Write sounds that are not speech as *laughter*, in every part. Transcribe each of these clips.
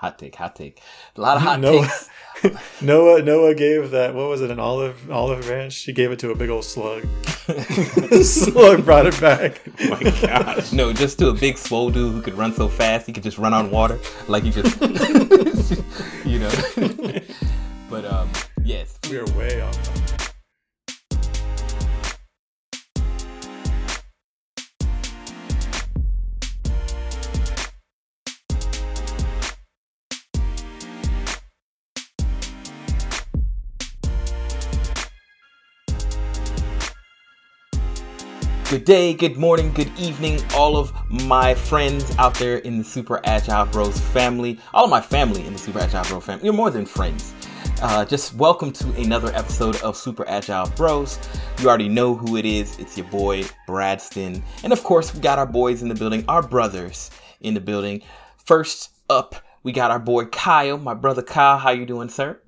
Hot take, hot take. A lot of hot Noah, takes. *laughs* Noah Noah gave that what was it an olive olive branch? She gave it to a big old slug. *laughs* *laughs* slug brought it back. Oh my gosh. No, just to a big swole dude who could run so fast he could just run on water, like he just, you know. but um, yes, We are way off. Day, good morning, good evening, all of my friends out there in the Super Agile Bros family, all of my family in the Super Agile Bros family. You're more than friends. Uh, just welcome to another episode of Super Agile Bros. You already know who it is. It's your boy Bradston, and of course we got our boys in the building, our brothers in the building. First up, we got our boy Kyle, my brother Kyle. How you doing, sir?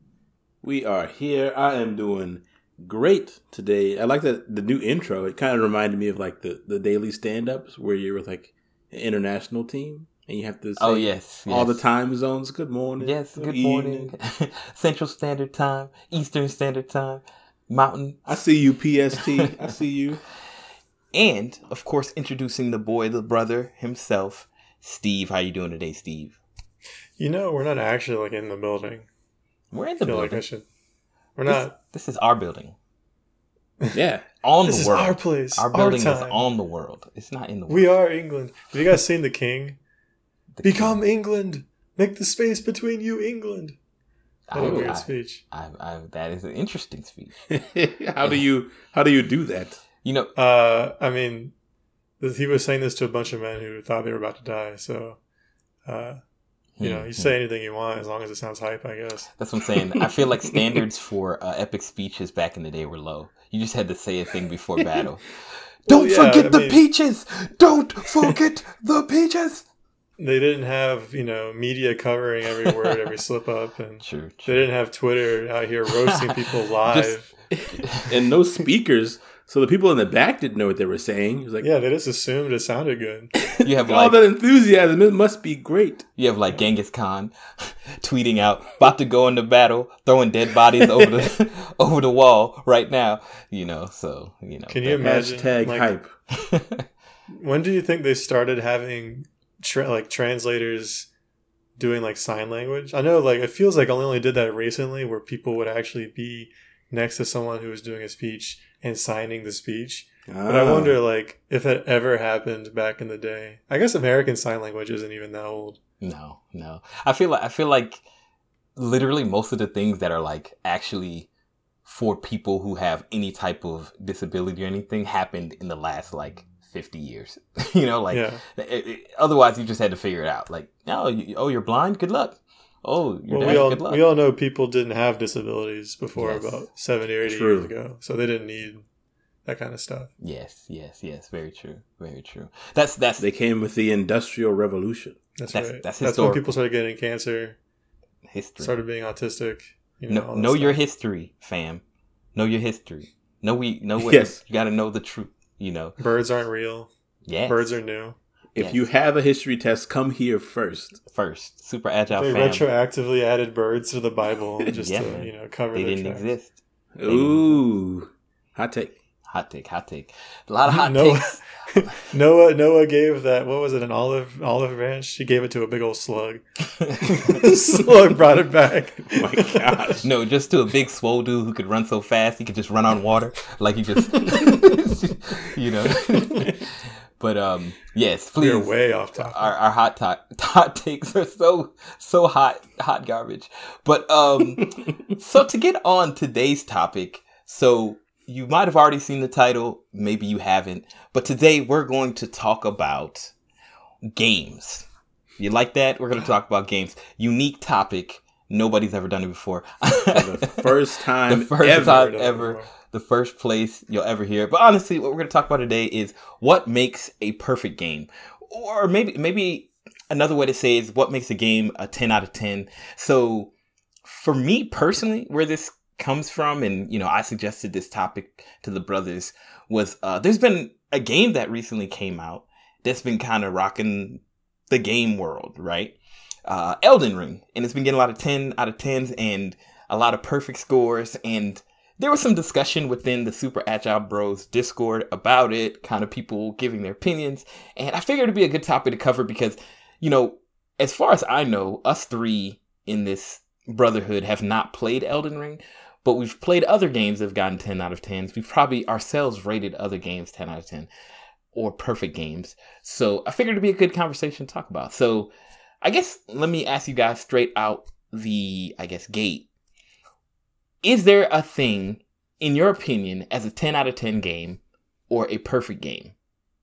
We are here. I am doing great today. I like the the new intro. It kind of reminded me of like the the daily stand ups where you're with like an international team and you have to oh, say Oh yes, all the time zones. Good morning. Yes, good evening. morning. *laughs* Central Standard Time, Eastern Standard Time, Mountain, I see you, PST. I *laughs* see you. and of course introducing the boy, the brother himself, Steve. How you doing today, Steve? You know, we're not actually like in the building. We're in I the feel building. like I should. We're this, not. this is our building. Yeah. *laughs* On This the is world. our place. Our our building is on the world. It's not in the world. We are England. Have you guys seen The King? The- Become England. Make the space between you, England. I, What a weird I- speech. I, I, that is an interesting speech. *laughs* how do you how do you do that? You know, Uh, I mean, he was saying this to a bunch of men who thought they were about to die. So, uh, you know, hmm, you say anything you want as long as it sounds hype, I guess. That's what I'm saying. I feel like *laughs* standards for uh, epic speeches back in the day were low. You just had to say a thing before *laughs* battle. Don't yeah, forget I the mean- peaches. Don't forget *laughs* the peaches. They didn't have you know media covering every word, every slip up, and True. they didn't have Twitter out here roasting people live. and no speakers, so the people in the back didn't know what they were saying. It was like, yeah, they just assumed it sounded good. *laughs* You have *laughs* all like that enthusiasm. It must be great. you have like Genghis Khan *laughs* tweeting out, about to go into battle, throwing dead bodies over the over the wall right now. You know, so you know. Can you imagine? Hashtag like, hype. When do you think they started having tra- like translators doing like sign language? I know like it feels like I only did that recently, where people would actually be next to someone who was doing a speech and signing the speech. But I Ah. wonder like if it ever happened back in the day. I guess American Sign Language isn't even that old. No, no. I feel like I feel like literally most of the things that are like actually for people who have any type of disability or anything happened in the last like 50 years. *laughs* you know, like yeah. it- it- otherwise you just had to figure it out. Like, oh, you, oh, you're blind. Good luck. Oh, you're Well, deaf. we all Good luck. we all know people didn't have disabilities before Yes. about seventy or eighty True. years ago, so they didn't need that kind of stuff. yes, yes, yes. Very true. Very true. That's that's They came with the Industrial Revolution. That's, That's- right. that's That's when people started getting cancer, history. started being autistic. You know, know know your history, fam. Know your history. Know we know what Yes. you got to know the truth. You know. Birds aren't real. Yes. Birds are new. If Yes. you have a history test, come here first. first. Super agile They fam. retroactively added birds to the Bible *laughs* just Yeah, to man. you know cover. they their didn't tracks. exist. Ooh, hot take. Hot take, hot take. A lot of hot Noah, takes. *laughs* Noah Noah gave that what was it an olive olive branch? She gave it to a big old slug. *laughs* slug brought it back. Oh my gosh. no, just to a big swole dude who could run so fast he could just run on water, like he just, you know. But um, yes, please. We're way off topic. our, our hot *laughs* hot takes are so so hot hot garbage but um *laughs* so to get on today's topic so you might have already seen the title maybe you haven't but today we're going to talk about games you like that we're going to talk about games unique topic nobody's ever done it before the *laughs* first time the first ever. time ever, before. The first place you'll ever hear. But honestly, what we're going to talk about today is what makes a perfect game, or maybe maybe another way to say is what makes a game a ten out of ten. So, for me personally, where this comes from, and you know, I suggested this topic to the brothers was uh, there's been a game that recently came out that's been kind of rocking the game world, right? uh, Elden Ring, and it's been getting a lot of ten out of tens and a lot of perfect scores. And there was some discussion within the Super Agile Bros Discord about it, kind of people giving their opinions. And I figured it'd be a good topic to cover because, you know, as far as I know, us three in this brotherhood have not played Elden Ring, but we've played other games that have gotten 10 out of 10s. We've probably ourselves rated other games 10 out of 10 or perfect games. So I figured it'd be a good conversation to talk about. So I guess let me ask you guys straight out the, I guess, gate. Is there a thing, in your opinion, as a 10 out of 10 game or a perfect game?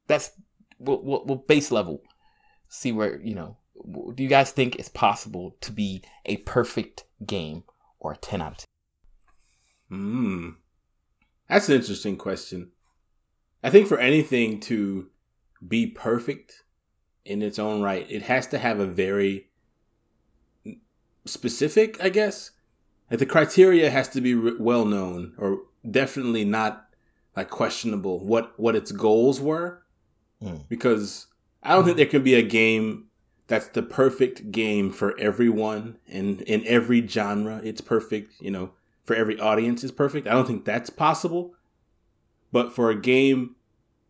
That's, we'll, base level. See where, you know, do you guys think it's possible to be a perfect game or a 10 out of 10? Hmm. That's an interesting question. I think for anything to be perfect in its own right, it has to have a very specific, I guess. Like the criteria has to be well known or definitely not like questionable what what its goals were. Mm. Because I don't mm. think there can be a game that's the perfect game for everyone and in every genre. It's perfect, you know, for every audience is perfect. I don't think that's possible. But for a game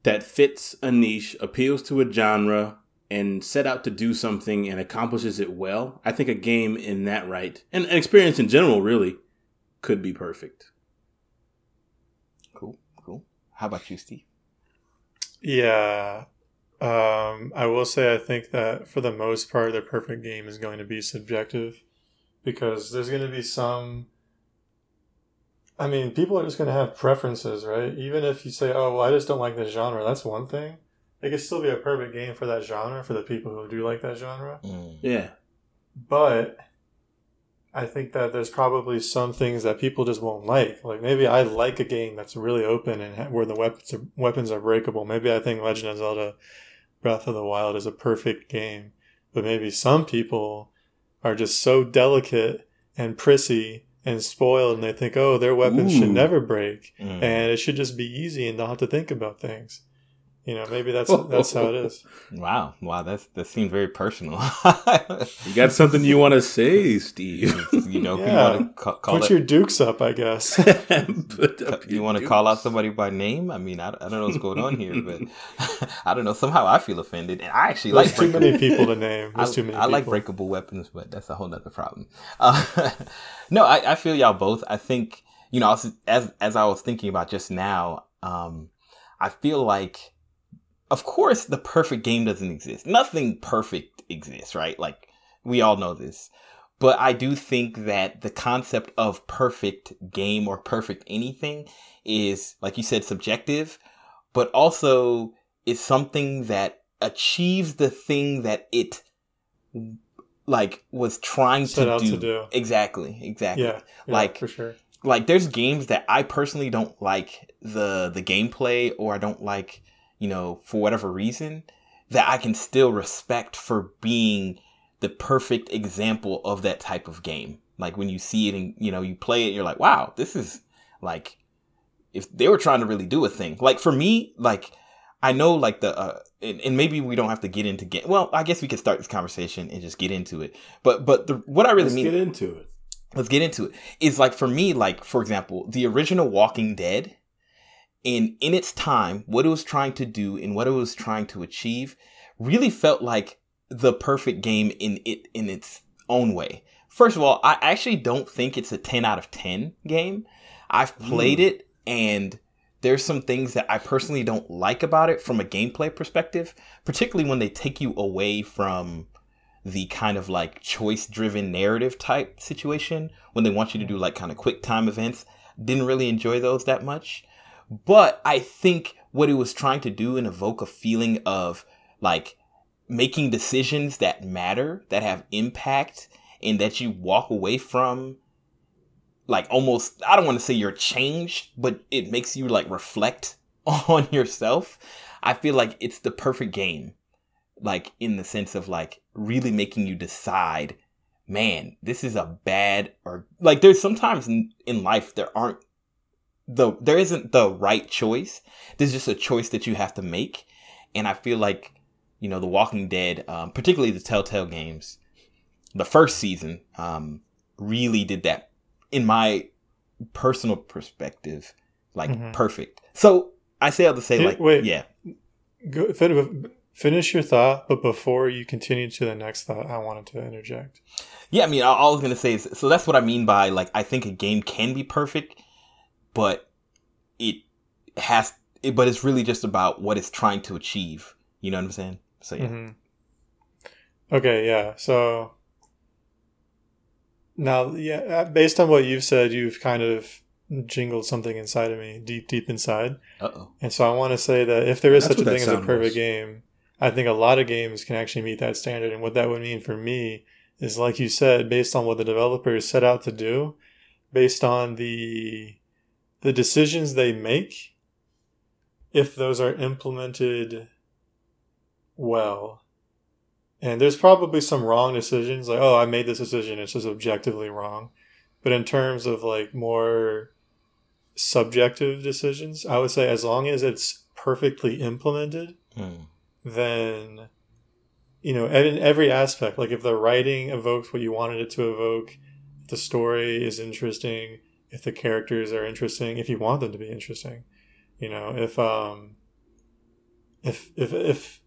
that fits a niche, appeals to a genre, and set out to do something and accomplishes it well, I think a game in that right, and an experience in general, really, could be perfect. Cool, cool. How about you, Steve? Yeah, um, I will say I think that for the most part, the perfect game is going to be subjective because there's going to be some. I mean, people are just going to have preferences, right? Even if you say, "Oh, well, I just don't like this genre," that's one thing. It could still be a perfect game for that genre for the people who do like that genre. Mm. Yeah, but I think that there's probably some things that people just won't like. Like maybe I like a game that's really open and where the weapons are, weapons are breakable. Maybe I think Legend of Zelda Breath of the Wild is a perfect game, but maybe some people are just so delicate and prissy and spoiled and they think, oh, their weapons Ooh. should never break mm. and it should just be easy and not have to think about things. You know, maybe that's that's how it is. *laughs* Wow, wow, that's that seems very personal. *laughs* you got something you want to say, Steve? *laughs* you know, yeah. you ca- put it, your dukes up, I guess. put up you want to call out somebody by name? I mean, I, I don't know what's going on here, but I don't know. Somehow I feel offended, and I actually There's like too many people to name. There's I, too many. I people. like breakable weapons, but that's a whole other problem. Uh, no, I, I feel y'all both. I think you know, as as I was thinking about just now, um, I feel like of course the perfect game doesn't exist. Nothing perfect exists, right? Like we all know this. But I do think that the concept of perfect game or perfect anything is, like you said, subjective, but also is something that achieves the thing that it like was trying to do. to do. Exactly, exactly. Yeah, yeah, like for sure. Like there's games that I personally don't like the the gameplay or I don't like you know, for whatever reason, that I can still respect for being the perfect example of that type of game. Like when you see it and, you know, you play it, you're like, wow, this is like, if they were trying to really do a thing. Like for me, like, I know like the, uh, and, and maybe we don't have to get into game. well, I guess we could start this conversation and just get into it. But, but the, what I really Let's mean. get into it. Let's get into it. Is like for me, like, for example, the original Walking Dead, in in its time, what it was trying to do and what it was trying to achieve really felt like the perfect game in it in its own way. First of all, I actually don't think it's a 10 out of 10 game. I've played mm. it and there's some things that I personally don't like about it from a gameplay perspective, particularly when they take you away from the kind of like choice driven narrative type situation when they want you to do like kind of quick time events. Didn't really enjoy those that much. But I think what it was trying to do and evoke a feeling of like making decisions that matter, that have impact, and that you walk away from like almost I don't want to say you're changed, but it makes you like reflect *laughs* on yourself. I feel like it's the perfect game. Like in the sense of like really making you decide, man, this is a bad or like there's sometimes in, in life there aren't the there isn't the right choice. There's just a choice that you have to make, and I feel like you know the Walking Dead, um, particularly the Telltale games, the first season um, really did that in my personal perspective, like mm-hmm. perfect. So I say all to say, like, wait, yeah. Go, finish your thought, but before you continue to the next thought, I wanted to interject. Yeah, I mean, all I was gonna say is, so that's what I mean by like, I think a game can be perfect, but it has, it, but it's really just about what it's trying to achieve. You know what I'm saying? So yeah. Mm-hmm. Okay, yeah. So now, yeah, uh, based on what you've said, you've kind of jingled something inside of me, deep, deep inside. Uh-oh. And so I want to say that if there is That's such a thing as a perfect was. game, I think a lot of games can actually meet that standard. And what that would mean for me is, like you said, based on what the developers set out to do, based on the the decisions they make, if those are implemented well, and there's probably some wrong decisions, like, oh, I made this decision, it's just objectively wrong. But in terms of like more subjective decisions, I would say as long as it's perfectly implemented, mm. then you know, in every aspect, like if the writing evokes what you wanted it to evoke, the story is interesting, if the characters are interesting, if you want them to be interesting, you know, if um if if if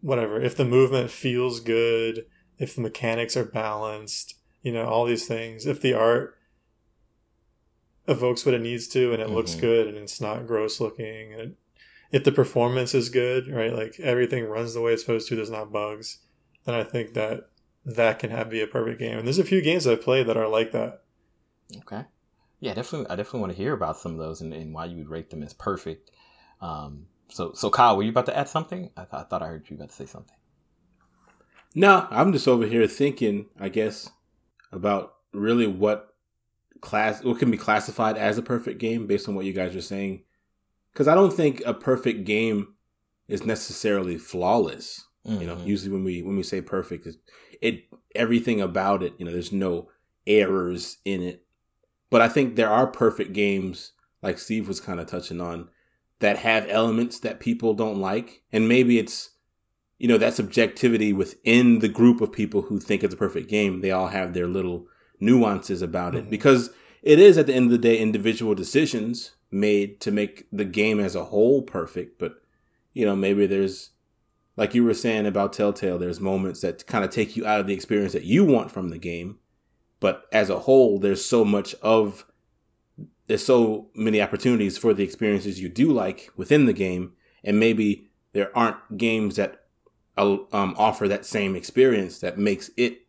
whatever, if the movement feels good, if the mechanics are balanced, you know, all these things, if the art evokes what it needs to and it mm-hmm. looks good and it's not gross looking and it, if the performance is good, right, like everything runs the way it's supposed to, there's not bugs, then I think that that can have be a perfect game. And there's a few games I've played that are like that. Okay. Yeah, definitely. I definitely want to hear about some of those and, and why you would rate them as perfect. Um, so, so Kyle, were you about to add something? I, th- I thought I heard you about to say something. No, I'm just over here thinking, I guess, about really what class what can be classified as a perfect game based on what you guys are saying. Because I don't think a perfect game is necessarily flawless. Mm-hmm. You know, mm-hmm. usually when we when we say perfect, it, it everything about it. You know, there's no errors in it. But I think there are perfect games, like Steve was kind of touching on, that have elements that people don't like. And maybe it's, you know, that subjectivity within the group of people who think it's a perfect game. They all have their little nuances about it mm-hmm. because it is at the end of the day individual decisions made to make the game as a whole perfect. But, you know, maybe there's, like you were saying about Telltale, there's moments that kind of take you out of the experience that you want from the game. But as a whole, there's so much of there's so many opportunities for the experiences you do like within the game, and maybe there aren't games that uh, um, offer that same experience that makes it,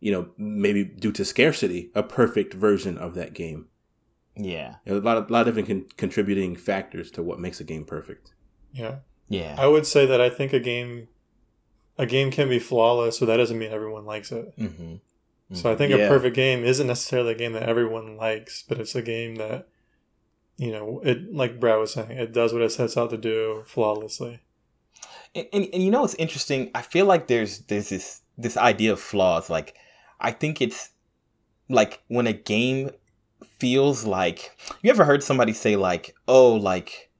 you know, maybe due to scarcity, a perfect version of that game. Yeah, a lot of a lot of different con- contributing factors to what makes a game perfect. Yeah, yeah. I would say that I think a game, a game can be flawless, but that doesn't mean everyone likes it. Mm-hmm. So I think yeah. a perfect game isn't necessarily a game that everyone likes, but it's a game that you know it like Brad was saying, it does what it sets out to do flawlessly. And, and, and you know what's interesting? I feel like there's there's this this idea of flaws. Like I think it's like when a game feels like you ever heard somebody say like oh like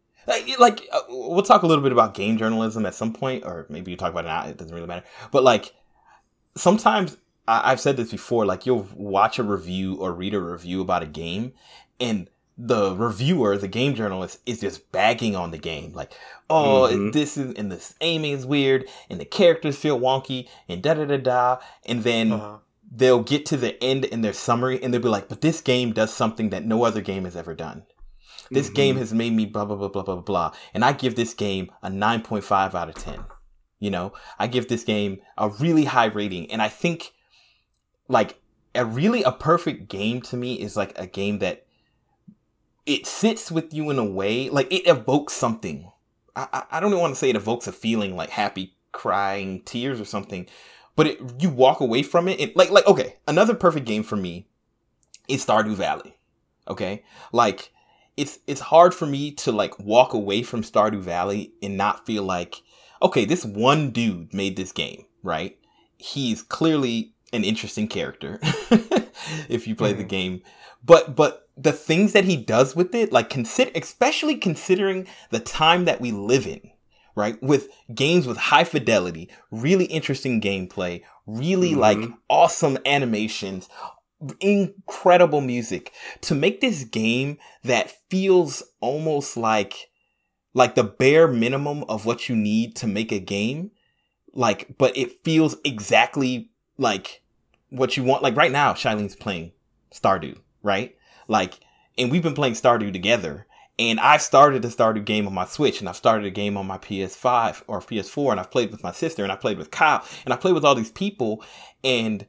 like uh, we'll talk a little bit about game journalism at some point or maybe you talk about it now it doesn't really matter but like sometimes I, have said this before, like you'll watch a review or read a review about a game and the reviewer, the game journalist, is just bagging on the game. Like, oh, mm-hmm. this is, and this aiming is weird, and the characters feel wonky, and da da da da. And then uh-huh. they'll get to the end in their summary, and they'll be like, but this game does something that no other game has ever done. This mm-hmm. game has made me blah, blah, blah, blah, blah, blah. And I give this game a 9.5 out of 10. You know, I give this game a really high rating. And I think like a really a perfect game to me is like a game that it sits with you in a way like it evokes something. I I don't even want to say it evokes a feeling like happy crying tears or something, but it, you walk away from it, it like like okay another perfect game for me is Stardew Valley. Okay, like it's it's hard for me to like walk away from Stardew Valley and not feel like okay this one dude made this game right. He's clearly an interesting character *laughs* if you play mm. the game. But but the things that he does with it, like consider especially considering the time that we live in, right? With games with high fidelity, really interesting gameplay, really Mhm. like awesome animations, incredible music to make this game that feels almost like like the bare minimum of what you need to make a game like but it feels exactly like what you want like right now Shileen's playing Stardew right like and we've been playing Stardew together and I started a Stardew game on my Switch and I've started a game on my PS5 or PS4 and I've played with my sister and I played with Kyle and I played with all these people and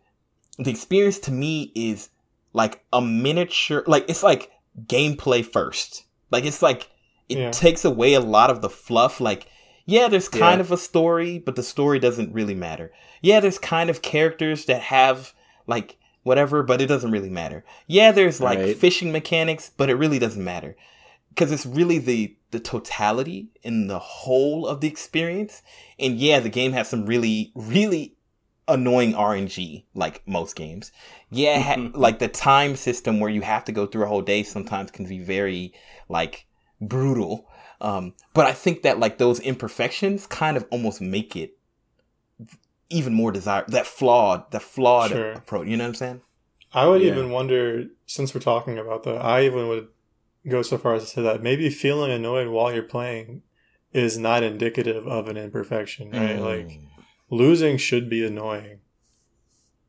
the experience to me is like a miniature like it's like gameplay first like it's like it Yeah. takes away a lot of the fluff like yeah there's kind Yeah. of a story but the story doesn't really matter yeah there's kind of characters that have like whatever but it doesn't really matter yeah there's like Right. fishing mechanics but it really doesn't matter because it's really the the totality and the whole of the experience and yeah the game has some really really annoying RNG like most games. Yeah, ha- *laughs* like the time system where you have to go through a whole day sometimes can be very like brutal. Um, but I think that like those imperfections kind of almost make it even more desirable. That flawed, that flawed Sure. approach. You know what I'm saying? I would Yeah. even wonder, since we're talking about that, I even would go so far as to say that maybe feeling annoyed while you're playing is not indicative of an imperfection, right? Like Mm, losing should be annoying.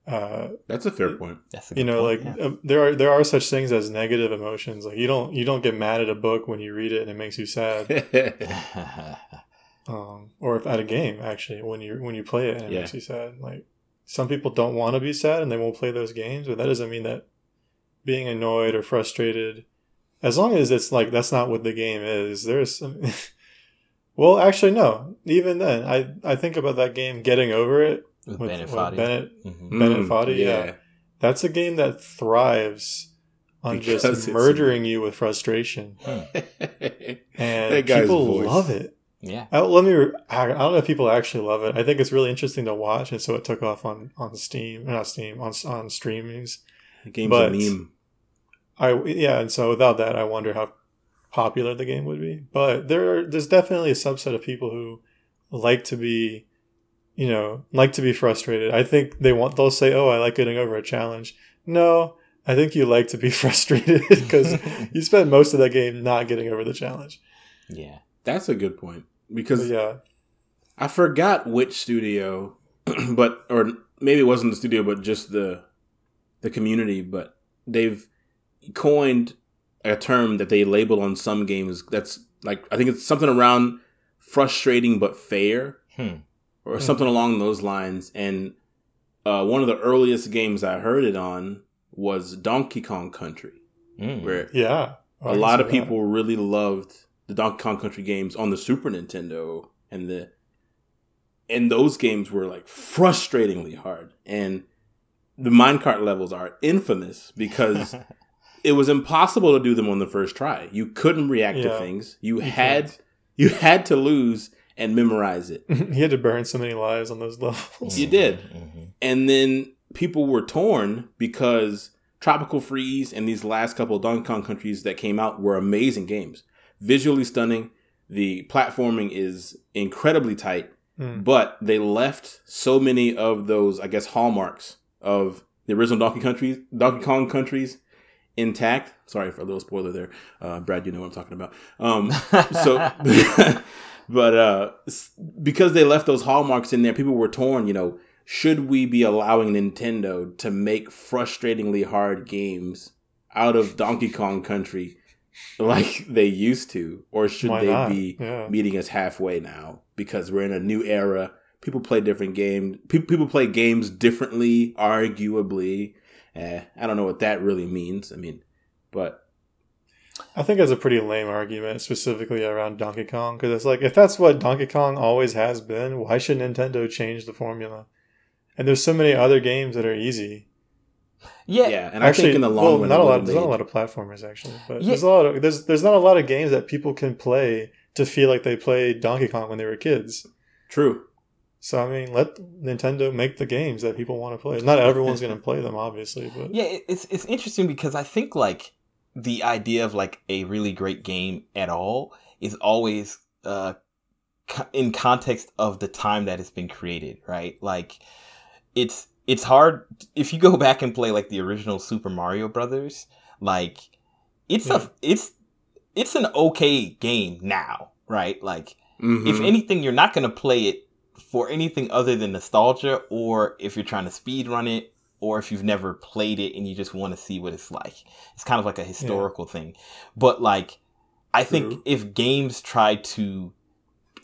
Uh, That's a fair point. that's a you know, point, like uh, there are there are such things as negative emotions. Like you don't you don't get mad at a book when you read it and it makes you sad, *laughs* um, or if at a game actually when you when you play it and it Yeah. makes you sad. Like some people don't want to be sad and they won't play those games, but that doesn't mean that being annoyed or frustrated, as long as it's like that's not what the game is. There's some. *laughs* well, actually, no. Even then, I I think about that game, getting over it with, with, Bennett Foddy. Bennett Mhm. Bennett Mm, Foddy, yeah. That's a game that thrives on Because just it's- murdering you with frustration, *laughs* that and guy's people voice. love it. Yeah. I, let me. re- I I don't know if people actually love it. I think it's really interesting to watch, and so it took off on on Steam, not Steam, on on streamings. The game's But- a meme. I yeah, and so without that, I wonder how popular the game would be. But there, are, there's definitely a subset of people who like to be, you know, like to be frustrated. I think they want. They'll say, "Oh, I like getting over a challenge." No, I think you like to be *laughs* frustrated *laughs* because *laughs* you spend most of that game not getting over the challenge. yeah. That's a good point But because yeah, I forgot which studio, *clears throat* but or maybe it wasn't the studio, but just the the community. But they've coined a term that they label on some games. That's like I think it's something around frustrating but fair, Hmm. Or something along those lines. And uh, one of the earliest games I heard it on was Donkey Kong Country, Mm. where yeah. I a lot see of that. people really loved the Donkey Kong Country games on the Super Nintendo, and the and those games were like frustratingly hard. And the minecart levels are infamous because *laughs* it was impossible to do them on the first try. You couldn't react to things. You, You had can't. you had to lose and memorize it. *laughs* he had to burn so many lives on those *laughs* levels. You did. Mhm. And then people were torn because Tropical Freeze and these last couple of Donkey Kong countries that came out were amazing games. Visually stunning. The platforming is incredibly tight, Mm. but they left so many of those, I guess, hallmarks of the original Donkey countries, Donkey Kong countries intact. Sorry for a little spoiler there, uh, Brad. You know what I'm talking about. Um, so *laughs* but uh because they left those hallmarks in there people were torn you know should we be allowing nintendo to make frustratingly hard games out of donkey kong country *laughs* like they used to or should Why they not? be Yeah. meeting us halfway now because we're in a new era people play different games people, people play games differently arguably eh, i don't know what that really means i mean but I think that's a pretty lame argument, specifically around Donkey Kong, because it's like if that's what Donkey Kong always has been, why should Nintendo change the formula? And there's so many other games that are easy. Yeah. yeah and i think in the long well, run not a lot. would've There's not a lot of platformers actually, but Yeah. there's a lot of there's there's not a lot of games that people can play to feel like they played Donkey Kong when they were kids. true So I mean, let Nintendo make the games that people want to play. Not everyone's going *laughs* to play them, obviously, but Yeah, it's it's interesting because I think like the idea of like a really great game at all is always uh in context of the time that it's been created, right? Like it's it's hard if you go *laughs* back and play like the original Super Mario Brothers, like it's yeah. a it's it's an okay game now, right? Like mm-hmm. if anything you're not going to play it for anything other than nostalgia or if you're trying to speed run it or if you've never played it and you just want to see what it's like. It's kind of like a historical yeah. thing. But like I True. think if games try to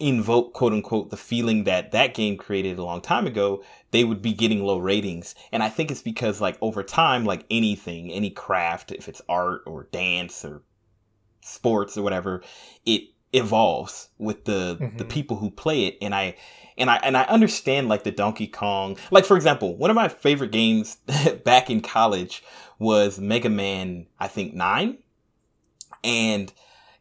invoke quote unquote the feeling that that game created a long time ago they would be getting low ratings and i think it's because like over time like anything any craft if it's art or dance or sports or whatever it evolves with the mm-hmm. the people who play it and i and i and i understand like the donkey kong like for example one of my favorite games *laughs* back in college was mega man i think 9 and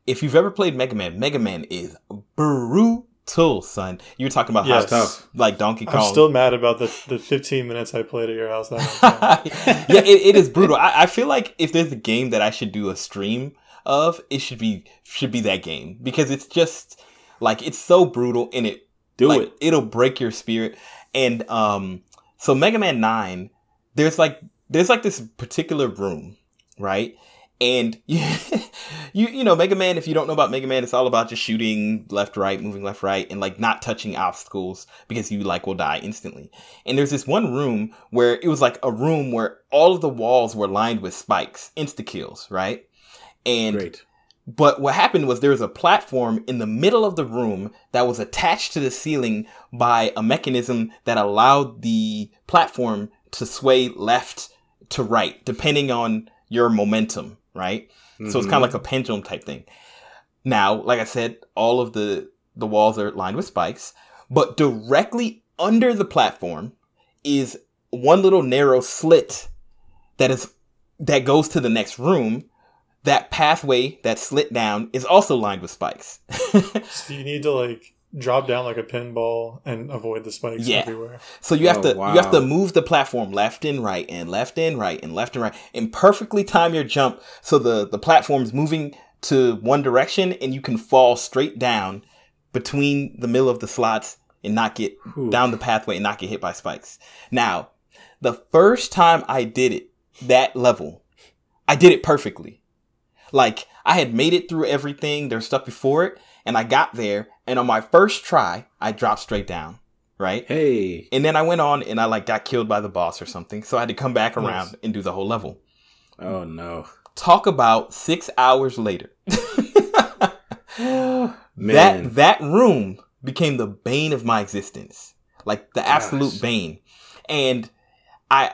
if you've ever played Mega Man, Mega Man is brutal, son. You were talking about yes. how tough, like Donkey Kong. I'm still mad about the, the 15 minutes I played at your house. *laughs* yeah, it, it is brutal. I, I feel like if there's a game that I should do a stream of, it should be should be that game because it's just like it's so brutal and it do like, it. It'll break your spirit. And um, so Mega Man Nine, there's like there's like this particular room, right? And *laughs* you, you, you know, Mega Man, if you don't know about Mega Man, it's all about just shooting left, right, moving left, right, and like not touching obstacles because you like will die instantly. And there's this one room where it was like a room where all of the walls were lined with spikes, insta kills, right? And Great. But what happened was there was a platform in the middle of the room that was attached to the ceiling by a mechanism that allowed the platform to sway left to right, depending on your momentum right? Mm-hmm. So it's kind of like a pendulum type thing. Now, like I said, all of the the walls are lined with spikes, but directly under the platform is one little narrow slit that is that goes to the next room. That pathway that slit down is also lined with spikes. *laughs* so you need to like drop down like a pinball and avoid the spikes yeah. everywhere. So you have oh, to wow. you have to move the platform left and right and left and right and left and right and perfectly time your jump so the the platform's moving to one direction and you can fall straight down between the middle of the slots and not get Ooh. down the pathway and not get hit by spikes. Now, the first time I did it, that level, I did it perfectly. Like I had made it through everything, there's stuff before it, and I got there, and on my first try, I dropped straight down. Right? Hey. And then I went on and I like got killed by the boss or something. So I had to come back around nice. and do the whole level. Oh no. Talk about six hours later. *laughs* Man. That that room became the bane of my existence. Like the absolute Gosh. bane. And I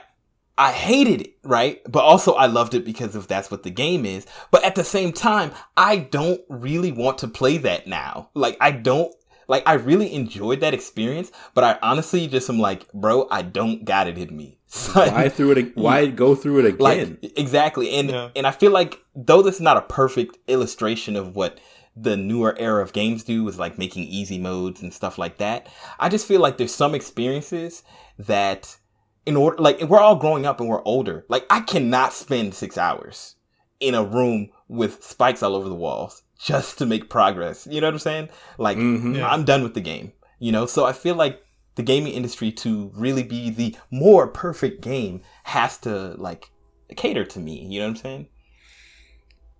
I hated it, right? But also I loved it because of that's what the game is. But at the same time, I don't really want to play that now. Like I don't like I really enjoyed that experience, but I honestly just am like, bro, I don't got it in me. *laughs* So, why through it? Why go through it again? Like, exactly, and yeah. and I feel like though this is not a perfect illustration of what the newer era of games do is like making easy modes and stuff like that. I just feel like there's some experiences that in order, like, we're all growing up and we're older. Like, I cannot spend six hours in a room with spikes all over the walls just to make progress. You know what I'm saying? Like, mm-hmm. yeah. I'm done with the game, you know? So I feel like the gaming industry to really be the more perfect game has to, like, cater to me. You know what I'm saying?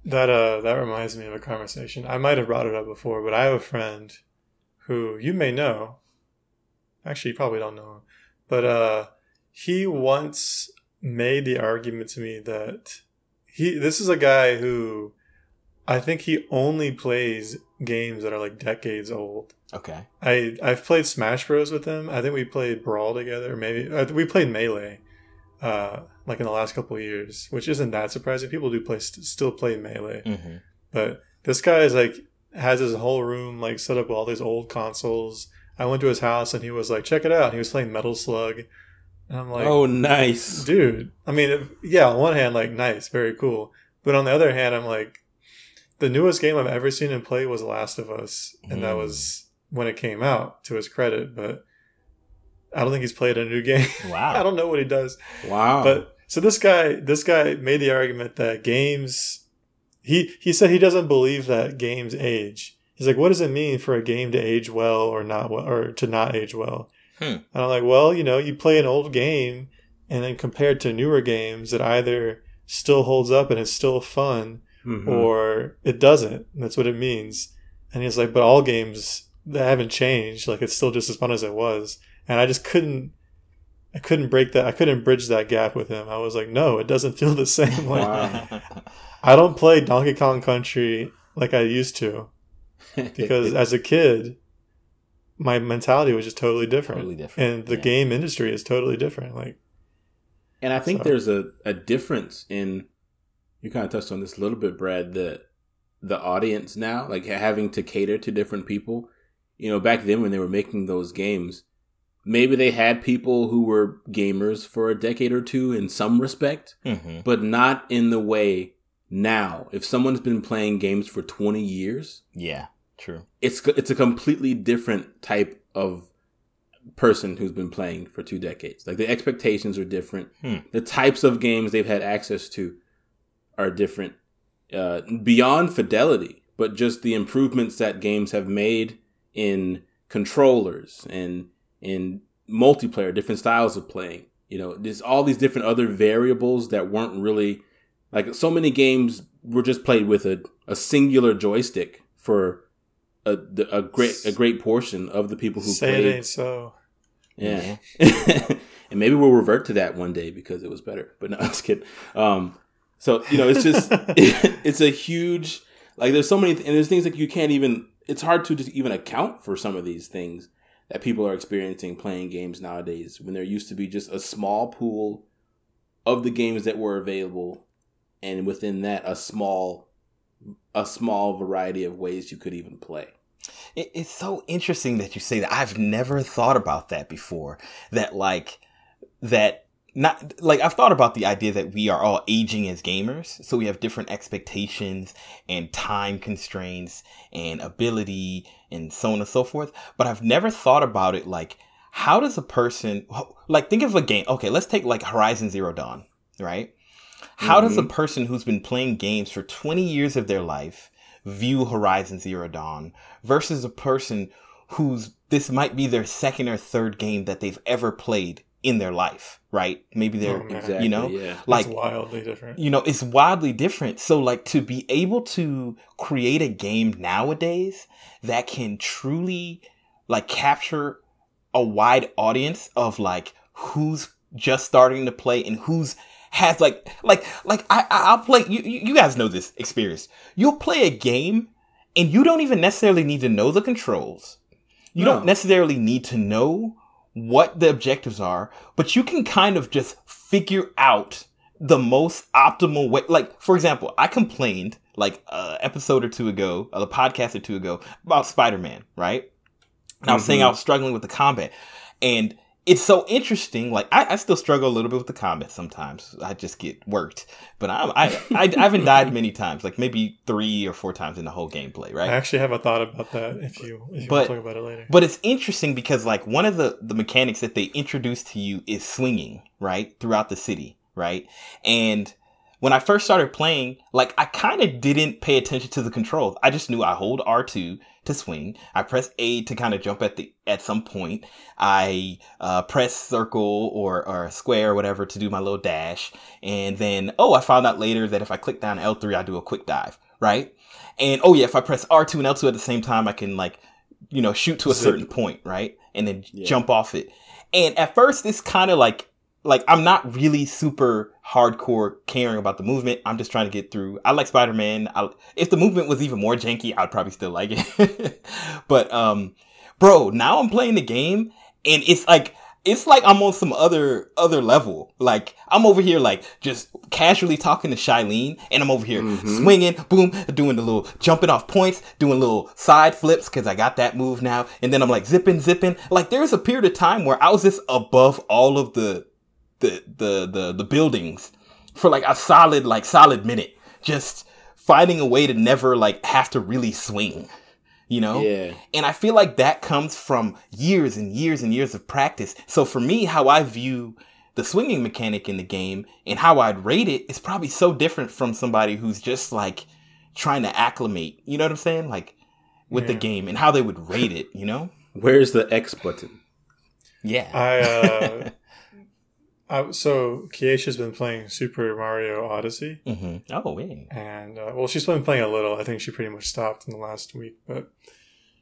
That uh that reminds me of a conversation. I might have brought it up before, but I have a friend who you may know. Actually, you probably don't know him. But uh he once made the argument to me that he this is a guy who I think he only plays games that are like decades old. Okay. I I've played Smash Bros with him. I think we played Brawl together. Maybe uh, we played Melee, uh, like in the last couple of years, which isn't that surprising. People do play st- still play Melee, mm-hmm. but this guy is like has his whole room like set up with all these old consoles. I went to his house and he was like, "Check it out." He was playing Metal Slug. And I'm like, oh, nice, dude. I mean, if, yeah. On one hand, like, nice, very cool. But on the other hand, I'm like, the newest game I've ever seen him play was Last of Us, and mm. that was when it came out. To his credit, but I don't think he's played a new *laughs* game. Wow. I don't know what he does. Wow. But so this guy, this guy made the argument that games. He he said he doesn't believe that games age. He's like, what does it mean for a game to age well or not well, or to not age well? Hmm. And I'm like, well, you know, you play an old game and then compared to newer games, it either still holds up and it's still fun Mhm. or it doesn't. That's what it means. And he's like, but all games that haven't changed, like it's still just as fun as it was. And I just couldn't, I couldn't break that. I couldn't bridge that gap with him. I was like, no, it doesn't *laughs* feel the same. Like Wow. *laughs* I don't play Donkey Kong Country like I used to because *laughs* as a kid, my mentality was just totally different. Totally different, And the yeah. game industry is totally different. Like, And I think So- there's a, a difference in you kind of touched on this a little bit, Brad, the the audience now, like having to cater to different people. You know, back then when they were making those games, maybe they had people who were gamers for a decade or two in some respect, Mhm. but not in the way now. If someone's been playing games for 20 years, Yeah, true. it's it's a completely different type of person who's been playing for two decades. Like the expectations are different. Hmm. The types of games they've had access to are different. Uh, beyond fidelity, but just the improvements that games have made in controllers and in multiplayer, different styles of playing. You know, there's all these different other variables that weren't really like so many games were just played with a, a singular joystick for a, a great a great portion of the people who say played. it ain't so. Yeah. *laughs* and maybe we'll revert to that one day because it was better. But no, *laughs* I was kidding. Um, so you know, it's just *laughs* it's a huge like there's so many and there's things that you can't even. It's hard to just even account for some of these things that people are experiencing playing games nowadays when there used to be just a small pool of the games that were available, and within that a small a small variety of ways you could even play. It's so interesting that you say that. I've never thought about that before. That like that not like I've thought about the idea that we are all aging as gamers, so we have different expectations and time constraints and ability and so on and so forth. But I've never thought about it like how does a person like think of a game? Okay, let's take like Horizon Zero Dawn, right? How does a mm-hmm. person who's been playing games for 20 years of their life view Horizon Zero Dawn versus a person who's this might be their second or third game that they've ever played in their life, right? Maybe they're, Oh. Exactly. you know, yeah. like it's wildly different. you know, it's wildly different. So like to be able to create a game nowadays that can truly like capture a wide audience of like who's just starting to play and who's has like like like I I- I'll play you you guys know this experience. You'll play a game and you don't even necessarily need to know the controls. You No. don't necessarily need to know what the objectives are, but you can kind of just figure out the most optimal way. Like, for example, I complained like a episode or two ago, uh, a podcast or two ago about Spider Man, right? And I was saying. I mm-hmm. was struggling with the combat, and it's so interesting. Like, I, I still struggle a little bit with the combat sometimes. I just get worked, but I I I, I haven't died many times, like maybe three or four times in the whole gameplay, right? I actually have a thought about that if you if you But- want to talk about it later. But it's interesting because like one of the the mechanics that they introduce to you is swinging, right? Throughout the city, right? And when I first started playing, like I kind of didn't pay attention to the controls. I just knew I hold R2 to swing. I press A to kind of jump at the at some point. I uh, press circle or or square or whatever to do my little dash. And then oh, I found out later that if I click down L3, I do a quick dive, right? And oh yeah, if I press R2 and L2 at the same time, I can like you know shoot to a certain point, right? And then Yeah. jump off it. And at first, it's kind of like like I'm not really super hardcore caring about the movement. I'm just trying to get through. I like Spider Man. If the movement was even more janky, I'd probably still like it. *laughs* but um, bro, now I'm playing the game, and it's like it's like I'm on some other other level. Like I'm over here like just casually talking to Shilene, and I'm over here Mhm. swinging, boom, doing the little jumping off points, doing little side flips because I got that move now, and then I'm like zipping, zipping. Like there's a period of time where I was just above all of the the the the, the buildings for like a solid like solid minute, just finding a way to never like have to really swing. You know? Yeah. And I feel like that comes from years and years and years of practice. So for me, how I view the swinging mechanic in the game and how I'd rate it is probably so different from somebody who's just like trying to acclimate. You know what I'm saying? Like with yeah. the game and how they would rate it. You know, where's the X button? Yeah, I. uh *laughs* I, so Kiesha's been playing Super Mario Odyssey. Mm-hmm. Oh, wait. And uh, well, she's been playing a little. I think she pretty much stopped in the last week, but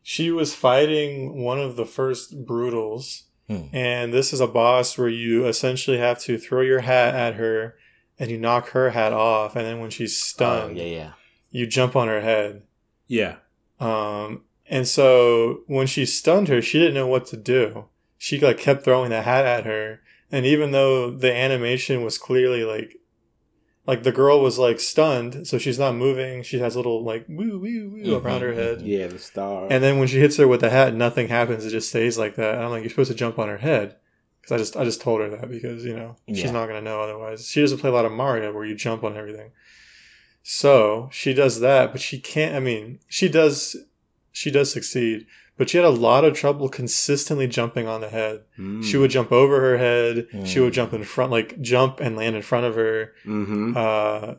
she was fighting one of the first Broodals, hmm. and this is a boss where you essentially have to throw your hat at her, and you knock her hat off, and then when she's stunned, oh, yeah, yeah, you jump on her head. Yeah. Um, and so when she stunned her, she didn't know what to do. She like kept throwing the hat at her and even though the animation was clearly like, like the girl was like stunned, so she's not moving. She has little like woo woo woo mm-hmm. around her head. Yeah, the star. And then when she hits her with the hat, nothing happens. It just stays like that. And I'm like, you're supposed to jump on her head. Because I just I just told her that because you know yeah. she's not gonna know otherwise. She doesn't play a lot of Mario where you jump on everything. So she does that, but she can't. I mean, she does. She does succeed, but she had a lot of trouble consistently jumping on the head. Mm. She would jump over her head. She would jump in front, like jump and land in front of her. Mm-hmm. Uh,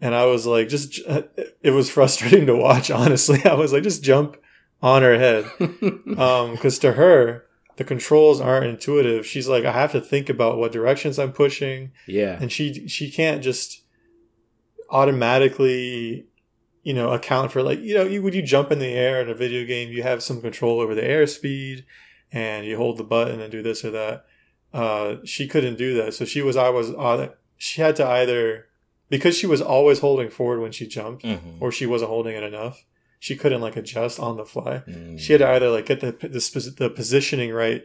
and I was like, just, it was frustrating to watch, *laughs* honestly. I was like, just jump on her head. *laughs* um, cause to her, the controls aren't intuitive. She's like, I have to think about what directions I'm pushing. Yeah. And she, she can't just automatically you know, account for like, you know, you, when you jump in the air in a video game, you have some control over the airspeed and you hold the button and do this or that. Uh, she couldn't do that. So she was, I was, uh, she had to either, because she was always holding forward when she jumped mm-hmm. or she wasn't holding it enough. She couldn't like adjust on the fly. Mm. She had to either like get the, the, the positioning right,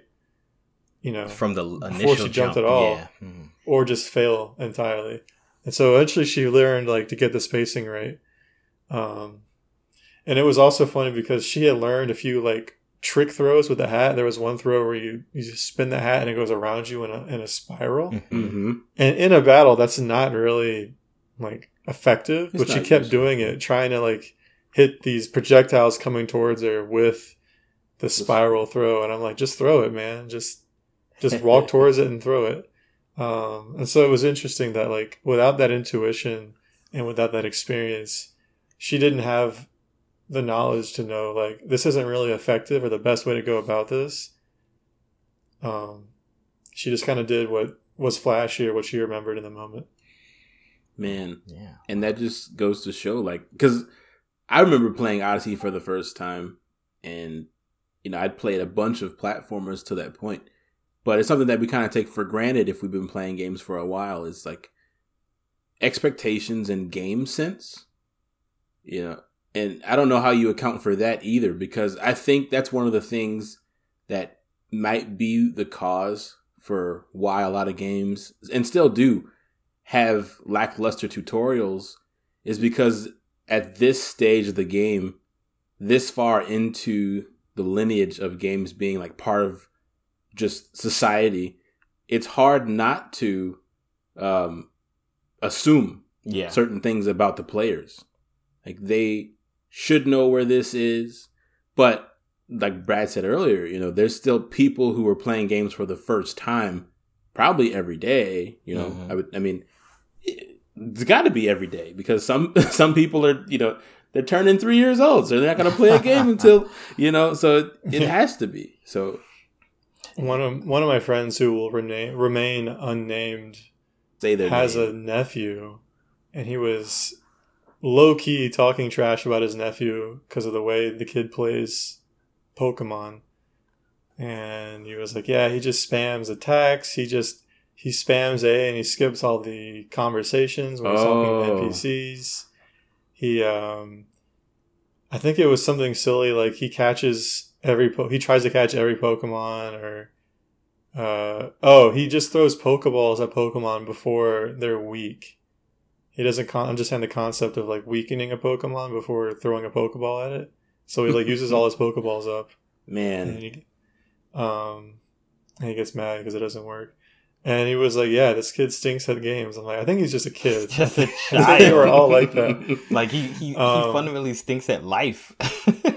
you know, from the initial before she jumped jump. at all yeah. mm. or just fail entirely. And so eventually she learned like to get the spacing right um, and it was also funny because she had learned a few like trick throws with the hat. There was one throw where you, you just spin the hat and it goes around you in a, in a spiral. Mm-hmm. And in a battle, that's not really like effective, it's but she kept useful. doing it, trying to like hit these projectiles coming towards her with the spiral throw. And I'm like, just throw it, man. Just, just walk *laughs* towards it and throw it. Um, and so it was interesting that like without that intuition and without that experience, she didn't have the knowledge to know like this isn't really effective or the best way to go about this. Um, she just kind of did what was flashy or what she remembered in the moment. Man, yeah, and that just goes to show like because I remember playing Odyssey for the first time, and you know I'd played a bunch of platformers to that point, but it's something that we kind of take for granted if we've been playing games for a while. Is like expectations and game sense you know, and I don't know how you account for that either because I think that's one of the things that might be the cause for why a lot of games and still do have lackluster tutorials is because at this stage of the game, this far into the lineage of games being like part of just society, it's hard not to um, assume yeah. certain things about the players. Like they should know where this is, but like Brad said earlier, you know, there's still people who are playing games for the first time, probably every day. You know, mm-hmm. I would, I mean, it's got to be every day because some *laughs* some people are, you know, they're turning three years old, so they're not going to play a game *laughs* until you know. So it, it has to be. So one of one of my friends who will remain remain unnamed say their has name. a nephew, and he was low key talking trash about his nephew because of the way the kid plays Pokemon. And he was like, Yeah, he just spams attacks. He just he spams A and he skips all the conversations when he's oh. talking to NPCs. He um I think it was something silly like he catches every po- he tries to catch every Pokemon or uh oh, he just throws Pokeballs at Pokemon before they're weak. He doesn't con- understand the concept of like weakening a Pokemon before throwing a Pokeball at it. So he like uses all his Pokeballs up. Man. And he, um, and he gets mad because it doesn't work. And he was like, "Yeah, this kid stinks at games." I'm like, "I think he's just a kid. just a child. *laughs* they were all like that. *laughs* Like he he, um, he fundamentally stinks at life.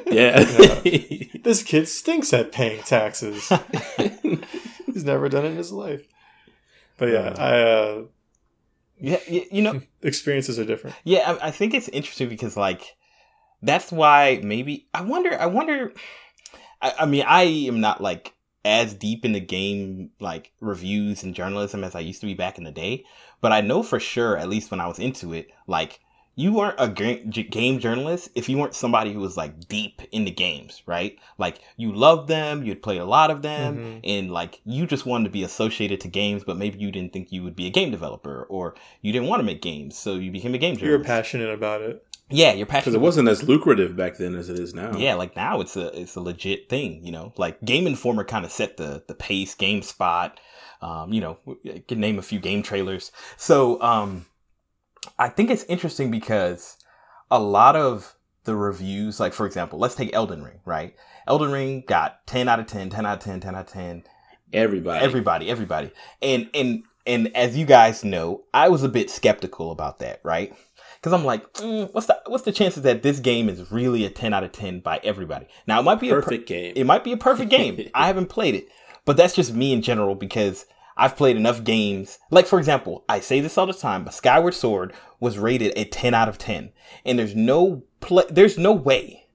yeah. *laughs* yeah. This kid stinks at paying taxes. he's never done it in his life. But yeah, I uh, yeah, you know, *laughs* experiences are different. Yeah, I, I think it's interesting because like that's why maybe I wonder. I wonder. I, I mean, I am not like as deep in the game like reviews and journalism as I used to be back in the day, but I know for sure, at least when I was into it, like you weren't a game journalist if you weren't somebody who was like deep into games, right? Like you loved them, you'd play a lot of them, mm-hmm. and like you just wanted to be associated to games, but maybe you didn't think you would be a game developer or you didn't want to make games, so you became a game journalist. You were passionate about it. Yeah, you're passionate because it wasn't as lucrative back then as it is now. Yeah, like now it's a it's a legit thing. You know, like Game Informer kind of set the the pace. GameSpot, um, you know, can name a few game trailers. So um, I think it's interesting because a lot of the reviews, like for example, let's take Elden Ring, right? Elden Ring got 10 out of 10, 10 out of 10, 10 out of 10. Everybody. Everybody, everybody. And and and as you guys know, I was a bit skeptical about that, right? Because I'm like, mm, what's the what's the chances that this game is really a 10 out of 10 by everybody? Now it might be perfect a perfect game. It might be a perfect game. *laughs* I haven't played it, but that's just me in general because I've played enough games. Like, for example, I say this all the time, but Skyward Sword was rated a 10 out of 10. And there's no play, there's no way.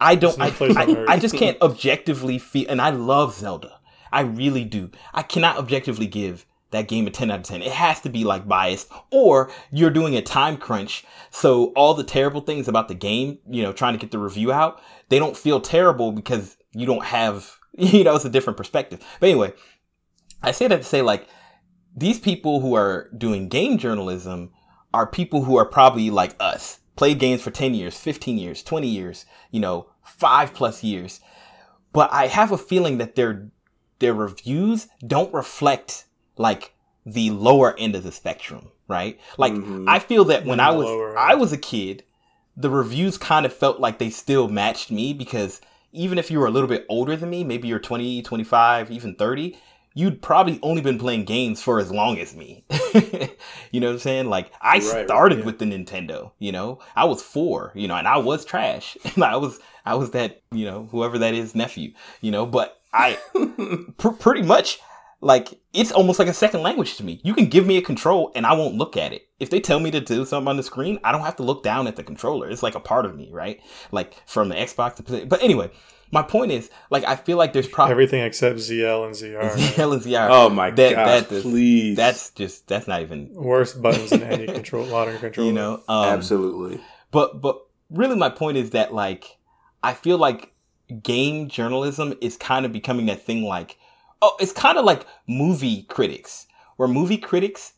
I don't, no I, I, I, just can't objectively feel, and I love Zelda. I really do. I cannot objectively give that game a 10 out of 10. It has to be like biased, or you're doing a time crunch. So all the terrible things about the game, you know, trying to get the review out, they don't feel terrible because you don't have, *laughs* you know, it's a different perspective. But anyway, I say that to say like these people who are doing game journalism are people who are probably like us, played games for 10 years, 15 years, 20 years, you know, five plus years. But I have a feeling that their, their reviews don't reflect like the lower end of the spectrum, right? Like mm-hmm. I feel that when I was, I was a kid, the reviews kind of felt like they still matched me because even if you were a little bit older than me, maybe you're 20, 25, even 30, you'd probably only been playing games for as long as me. *laughs* you know what I'm saying? Like I right, started yeah. with the Nintendo, you know, I was four, you know, and I was trash. *laughs* I was, I was that, you know, whoever that is nephew, you know, but I *laughs* pr- pretty much like it's almost like a second language to me. You can give me a control and I won't look at it. If they tell me to do something on the screen, I don't have to look down at the controller. It's like a part of me, right? Like from the Xbox to play. but anyway, my point is, like, I feel like there's probably everything except ZL and ZR. *laughs* ZL and ZR. Oh my that, god! That, please, that's just that's not even worst buttons in any *laughs* control modern *laughs* controller. You know, um, absolutely. But but really, my point is that like I feel like game journalism is kind of becoming that thing. Like, oh, it's kind of like movie critics, where movie critics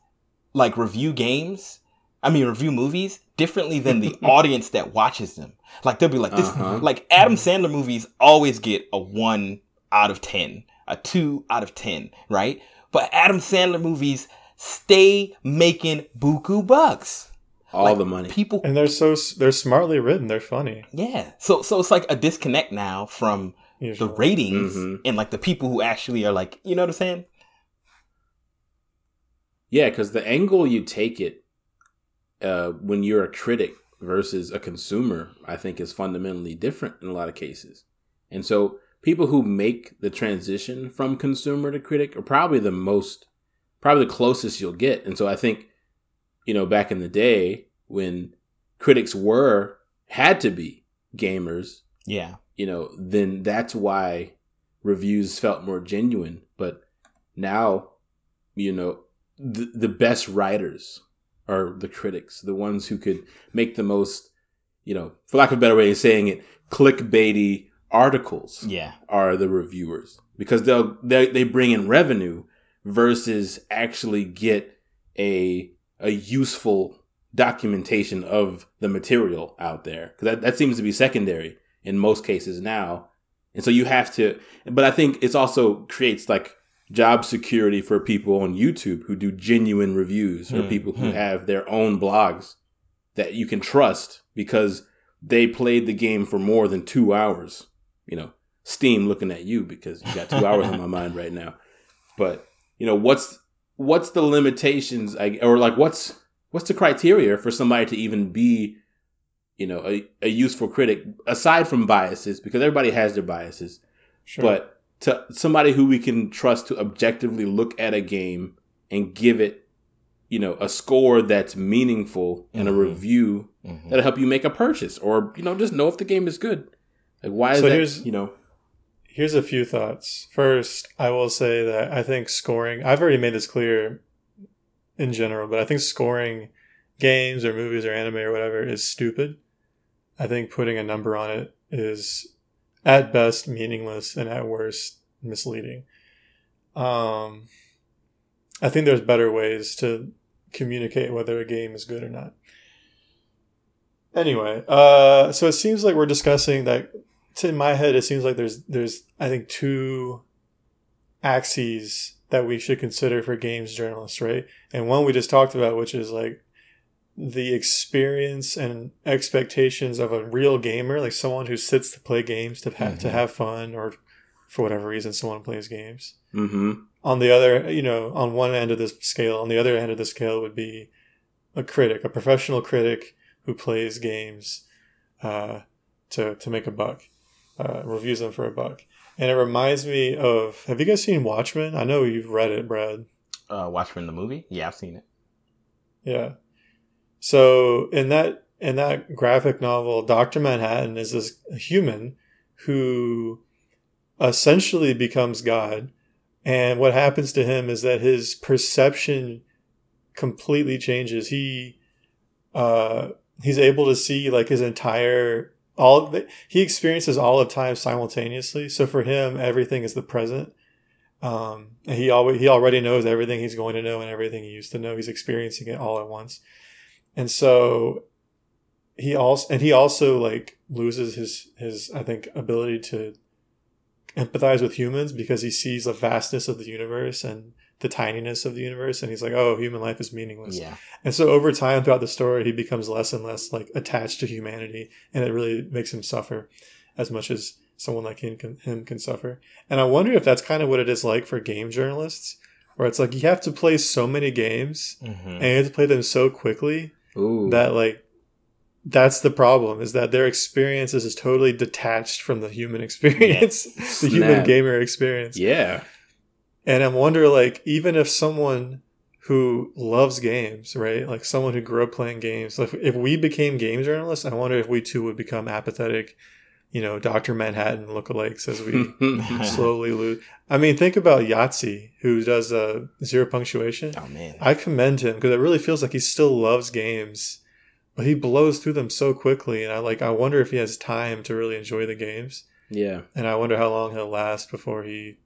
like review games. I mean, review movies differently than the *laughs* audience that watches them. Like they'll be like this, uh-huh. like Adam Sandler movies always get a one out of 10, a two out of 10, right? But Adam Sandler movies stay making buku bucks. All like, the money. People And they're so they're smartly written, they're funny. Yeah. So so it's like a disconnect now from Usually. the ratings mm-hmm. and like the people who actually are like, you know what I'm saying? Yeah, cuz the angle you take it uh when you're a critic versus a consumer, I think is fundamentally different in a lot of cases. And so people who make the transition from consumer to critic are probably the most, probably the closest you'll get. And so I think, you know, back in the day when critics were, had to be gamers. Yeah. You know, then that's why reviews felt more genuine. But now, you know, the, the best writers are the critics, the ones who could make the most, you know, for lack of a better way of saying it, clickbaity articles. Yeah, are the reviewers. Because they'll they they bring in revenue versus actually get a a useful documentation of the material out there. Because that, that seems to be secondary in most cases now. And so you have to but i think it's also creates like job security for people on YouTube who do genuine reviews or mm, people who mm. have their own blogs that you can trust because they played the game for more than two hours. You know, Steam looking at you because you got two hours on my mind right now. But you know, what's what's the limitations or like what's what's the criteria for somebody to even be you know a, a useful critic aside from biases because everybody has their biases sure. but to somebody who we can trust to objectively look at a game and give it, you know, a score that's meaningful and mm-hmm. a review mm-hmm. that'll help you make a purchase or you know just know if the game is good. Like why is so that? You know, here's a few thoughts. First, I will say that I think scoring. I've already made this clear in general, but I think scoring games or movies or anime or whatever is stupid. I think putting a number on it is at best meaningless and at worst misleading. Um, I think there's better ways to communicate whether a game is good or not. Anyway, uh, so it seems like we're discussing that. In my head, it seems like there's there's I think two axes that we should consider for games journalists, right? And one we just talked about, which is like the experience and expectations of a real gamer, like someone who sits to play games to have mm-hmm. to have fun, or for whatever reason, someone plays games. Mm-hmm. On the other, you know, on one end of this scale, on the other end of the scale would be a critic, a professional critic who plays games uh, to to make a buck, uh, reviews them for a buck. And it reminds me of Have you guys seen Watchmen? I know you've read it, Brad. Uh, Watchmen the movie? Yeah, I've seen it. Yeah. So in that in that graphic novel, Doctor Manhattan is this human who essentially becomes God, and what happens to him is that his perception completely changes. He uh, he's able to see like his entire all the, he experiences all of time simultaneously. So for him, everything is the present. Um, he always he already knows everything he's going to know and everything he used to know. He's experiencing it all at once. And so he also and he also like loses his his I think ability to empathize with humans because he sees the vastness of the universe and the tininess of the universe and he's like oh human life is meaningless. Yeah. And so over time throughout the story he becomes less and less like attached to humanity and it really makes him suffer as much as someone like him can, him can suffer. And i wonder if that's kind of what it is like for game journalists where it's like you have to play so many games mm-hmm. and you have to play them so quickly Ooh. that like that's the problem is that their experience is totally detached from the human experience *laughs* yes. the human gamer experience yeah and I'm wonder like even if someone who loves games right like someone who grew up playing games like if we became game journalists i wonder if we too would become apathetic you know dr manhattan lookalikes as we *laughs* slowly lose. I mean think about yahtzee who does uh, zero punctuation. Oh man. I commend him because it really feels like he still loves games but he blows through them so quickly and i like i wonder if he has time to really enjoy the games. Yeah. And i wonder how long he'll last before he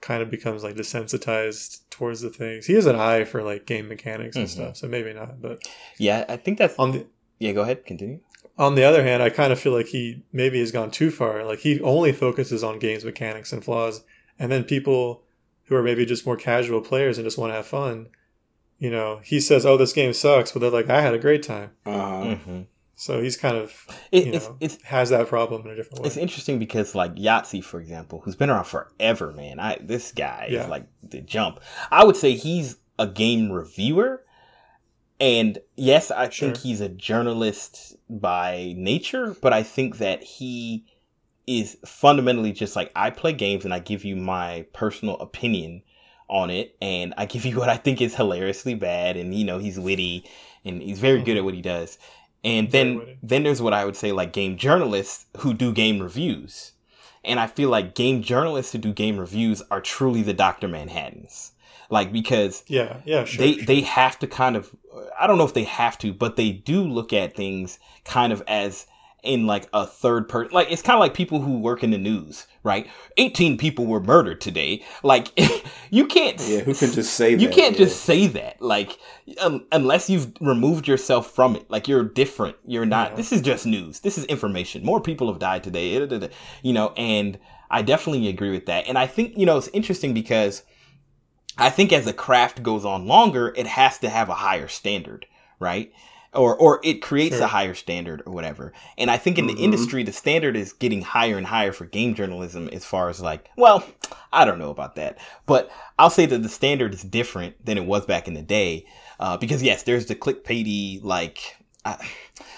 kind of becomes like desensitized towards the things. He has an eye for like game mechanics and mm-hmm. stuff so maybe not but yeah i think that's on the yeah go ahead. Continue on the other hand i kind of feel like he maybe has gone too far like he only focuses on games mechanics and flaws and then people who are maybe just more casual players and just want to have fun you know, he says, "Oh, this game sucks," but they're like, "I had a great time." Uh-huh. Mm-hmm. So he's kind of it, you know, it's, has that problem in a different way. It's interesting because like Yahtzee, for example, who's been around forever, man. I this guy yeah. is like the jump. I would say he's a game reviewer. And yes, I sure. think he's a journalist by nature, but I think that he is fundamentally just like I play games and I give you my personal opinion on it and I give *laughs* you what I think is hilariously bad and you know he's witty and he's very good mm-hmm. at what he does. And then then there's what I would say like game journalists who do game reviews. And I feel like game journalists who do game reviews are truly the Dr. Manhattans. Like because yeah, yeah, sure, they sure. they have to kind of I don't know if they have to, but they do look at things kind of as in like a third person. Like it's kind of like people who work in the news, right? 18 people were murdered today. Like *laughs* you can't Yeah, who can just say You that, can't yeah. just say that. Like um, unless you've removed yourself from it. Like you're different. You're not yeah. This is just news. This is information. More people have died today. You know, and I definitely agree with that. And I think, you know, it's interesting because I think as the craft goes on longer, it has to have a higher standard, right? or or it creates sure. a higher standard or whatever. And I think in mm-hmm. the industry, the standard is getting higher and higher for game journalism as far as like, well, I don't know about that, but I'll say that the standard is different than it was back in the day. Uh, because yes, there's the clickbaity like, uh,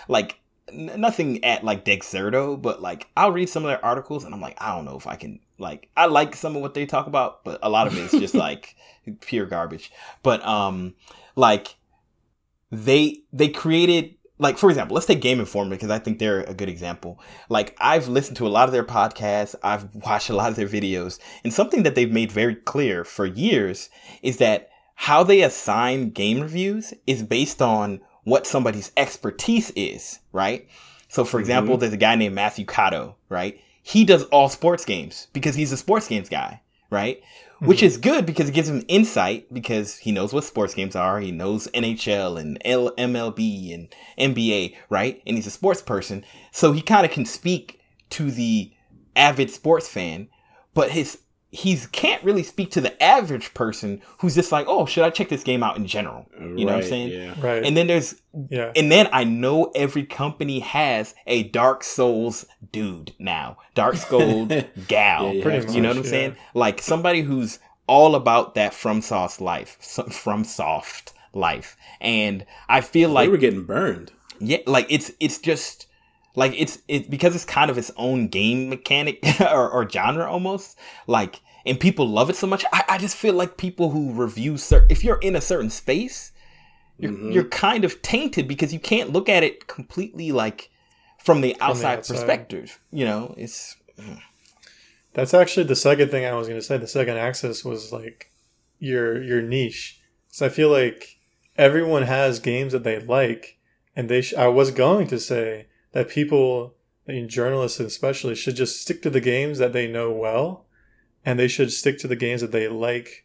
like nothing at like Dexerto, but like I'll read some of their articles and I'm like, I don't know if I can like I like some of what they talk about, but a lot of it is just *laughs* like pure garbage. But um like they they created like for example, let's take Game Informer because I think they're a good example. Like I've listened to a lot of their podcasts, I've watched a lot of their videos, and something that they've made very clear for years is that how they assign game reviews is based on what somebody's expertise is, right? So for example, mm-hmm. there's a guy named Matthew Kato, right? He does all sports games because he's a sports games guy, right? mm-hmm. which is good because it gives him insight because he knows what sports games are. He knows NHL and L- MLB and NBA, right? And he's a sports person. So he kind of can speak to the avid sports fan, but his he's can't really speak to the average person who's just like, oh, should I check this game out in general? You right, know what I'm saying? Yeah. Right. And then there's yeah. And then I know every company has a Dark Souls dude now, Dark *laughs* Souls gal. Yeah, pretty much, you know what I'm yeah. saying? Like somebody who's all about that FromSoft life, FromSoft life, and I feel like they were getting burned. Yeah, like it's it's just like it's it's because it's kind of its own game mechanic *laughs* or, or genre almost like and people love it so much i, I just feel like people who review certain if you're in a certain space you're, mm-hmm. you're kind of tainted because you can't look at it completely like from the outside, from the outside. perspective you know it's mm. that's actually the second thing i was going to say the second axis was like your your niche so i feel like everyone has games that they like and they sh- i was going to say that people, I mean, journalists especially, should just stick to the games that they know well, and they should stick to the games that they like,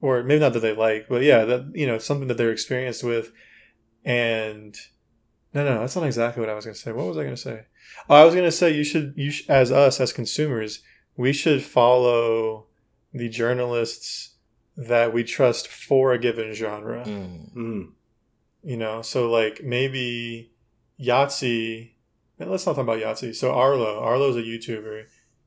or maybe not that they like, but yeah, that you know something that they're experienced with, and no, no, that's not exactly what I was going to say. What was I going to say? Oh, I was going to say you should, you sh- as us as consumers, we should follow the journalists that we trust for a given genre. Mm. Mm. You know, so like maybe Yahtzee let's not talk about Yahtzee. So Arlo, Arlo's a YouTuber,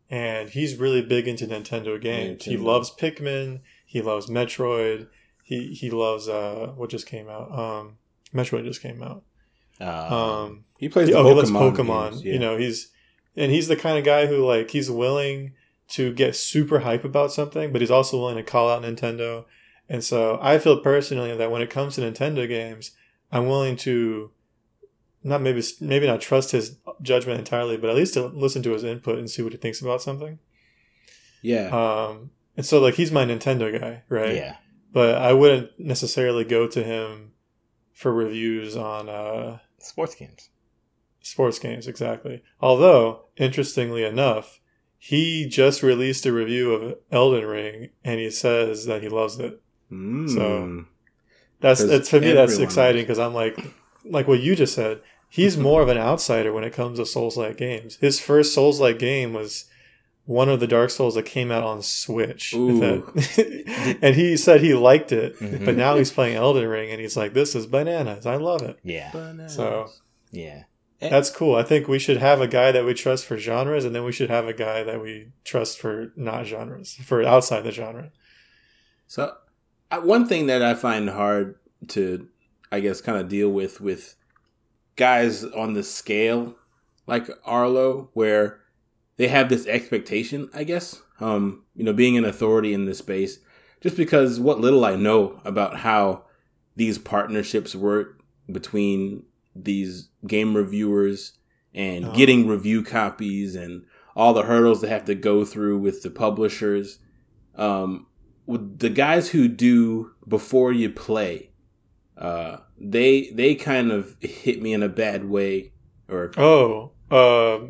and he's really big into Nintendo games. Nintendo. He loves Pikmin. He loves Metroid. He he loves uh what just came out. Um, Metroid just came out. Uh, um, he plays. He, oh, Pokemon he loves Pokemon. Games, yeah. You know, he's and he's the kind of guy who like he's willing to get super hype about something, but he's also willing to call out Nintendo. And so I feel personally that when it comes to Nintendo games, I'm willing to not maybe maybe not trust his judgment entirely, but at least to listen to his input and see what he thinks about something. Yeah. Um, and so like he's my Nintendo guy, right? Yeah. But I wouldn't necessarily go to him for reviews on uh, sports games. Sports games, exactly. Although, interestingly enough, he just released a review of Elden Ring, and he says that he loves it. Mm. So that's that's for me that's exciting because I'm like like what you just said he's more of an outsider when it comes to Souls like games. His first Souls like game was one of the Dark Souls that came out on Switch. That, *laughs* and he said he liked it, mm-hmm. but now he's playing Elden Ring and he's like, this is bananas. I love it. Yeah. Bananas. So, yeah. That's cool. I think we should have a guy that we trust for genres, and then we should have a guy that we trust for not genres, for outside the genre. So, one thing that I find hard to, I guess, kind of deal with with guys on the scale like Arlo where they have this expectation, I guess. Um, you know, being an authority in this space, just because what little I know about how these partnerships work between these game reviewers and oh. getting review copies and all the hurdles they have to go through with the publishers. Um, the guys who do before you play, uh, they they kind of hit me in a bad way. Or oh, uh,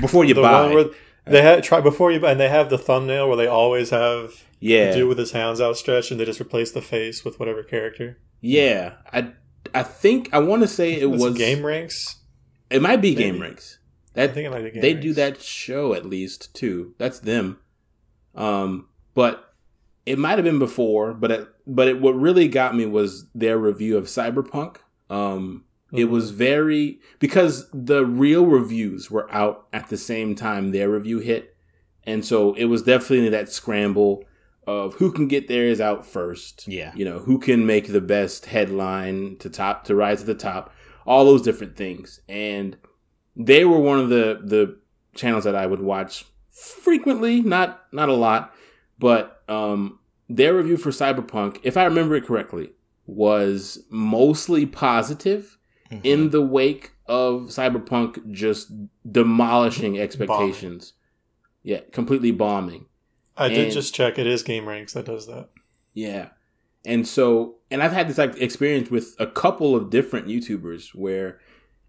before you buy, they had try before you buy, and they have the thumbnail where they always have yeah dude with his hands outstretched, and they just replace the face with whatever character. Yeah, I I think I want to say it was GameRanx. It might be Maybe. GameRanx. That I think it might be GameRanx. they Ranks. do that show at least too. That's them. Um, but it might have been before, but it, but it, what really got me was their review of Cyberpunk. Um, mm-hmm. It was very because the real reviews were out at the same time their review hit, and so it was definitely that scramble of who can get theirs out first. Yeah, you know who can make the best headline to top to rise to the top, all those different things, and they were one of the the channels that I would watch frequently, not not a lot, but um, their review for Cyberpunk, if I remember it correctly, was mostly positive, mm-hmm. in the wake of Cyberpunk just demolishing expectations. Bombing. Yeah, completely bombing. I and, did just check. It is GameRanx that does that. Yeah. And so, and I've had this like experience with a couple of different YouTubers where,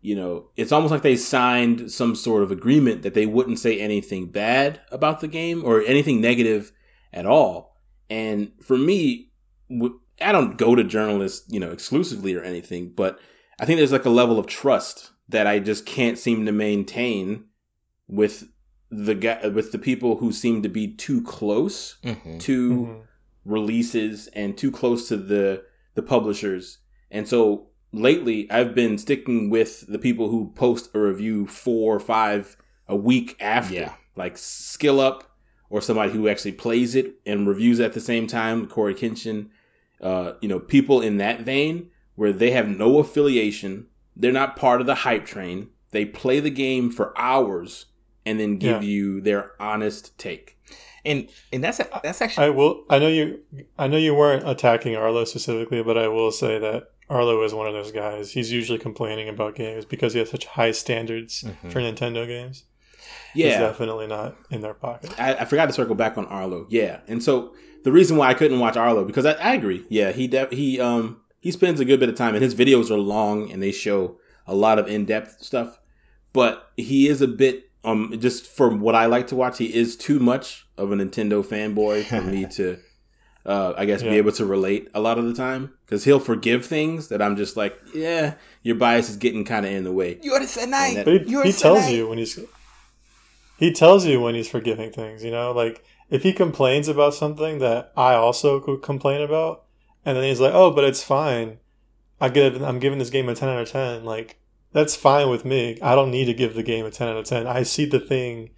you know, it's almost like they signed some sort of agreement that they wouldn't say anything bad about the game or anything negative at all. And for me, I don't go to journalists, you know, exclusively or anything, but I think there's like a level of trust that I just can't seem to maintain with the guy with the people who seem to be too close mm-hmm. to mm-hmm. releases and too close to the the publishers. And so lately I've been sticking with the people who post a review four or five a week after. Yeah. Like Skill Up or somebody who actually plays it and reviews at the same time, Cory Kenshin. Uh, you know, people in that vein where they have no affiliation, they're not part of the hype train. They play the game for hours and then give yeah. you their honest take. And and that's that's actually I will I know you I know you weren't attacking Arlo specifically, but I will say that Arlo is one of those guys. He's usually complaining about games because he has such high standards mm-hmm. for Nintendo games. Yeah, He's definitely not in their pocket. I, I, forgot to circle back on Arlo. Yeah, and so the reason why I couldn't watch Arlo because I, I agree. Yeah, he de- he um he spends a good bit of time, and his videos are long and they show a lot of in depth stuff. But he is a bit um just from what I like to watch, he is too much of a Nintendo fanboy for me *laughs* to uh, I guess yeah. be able to relate a lot of the time because he'll forgive things that I'm just like, yeah, your bias is getting kind of in the way. You are the night. But he, he tells you when he's he tells you when he's forgiving things. You know, like if he complains about something that I also could complain about, and then he's like, oh, but it's fine. I give I'm giving this game a ten out of ten. Like that's fine with me. I don't need to give the game a 10 out of 10. I see the thing,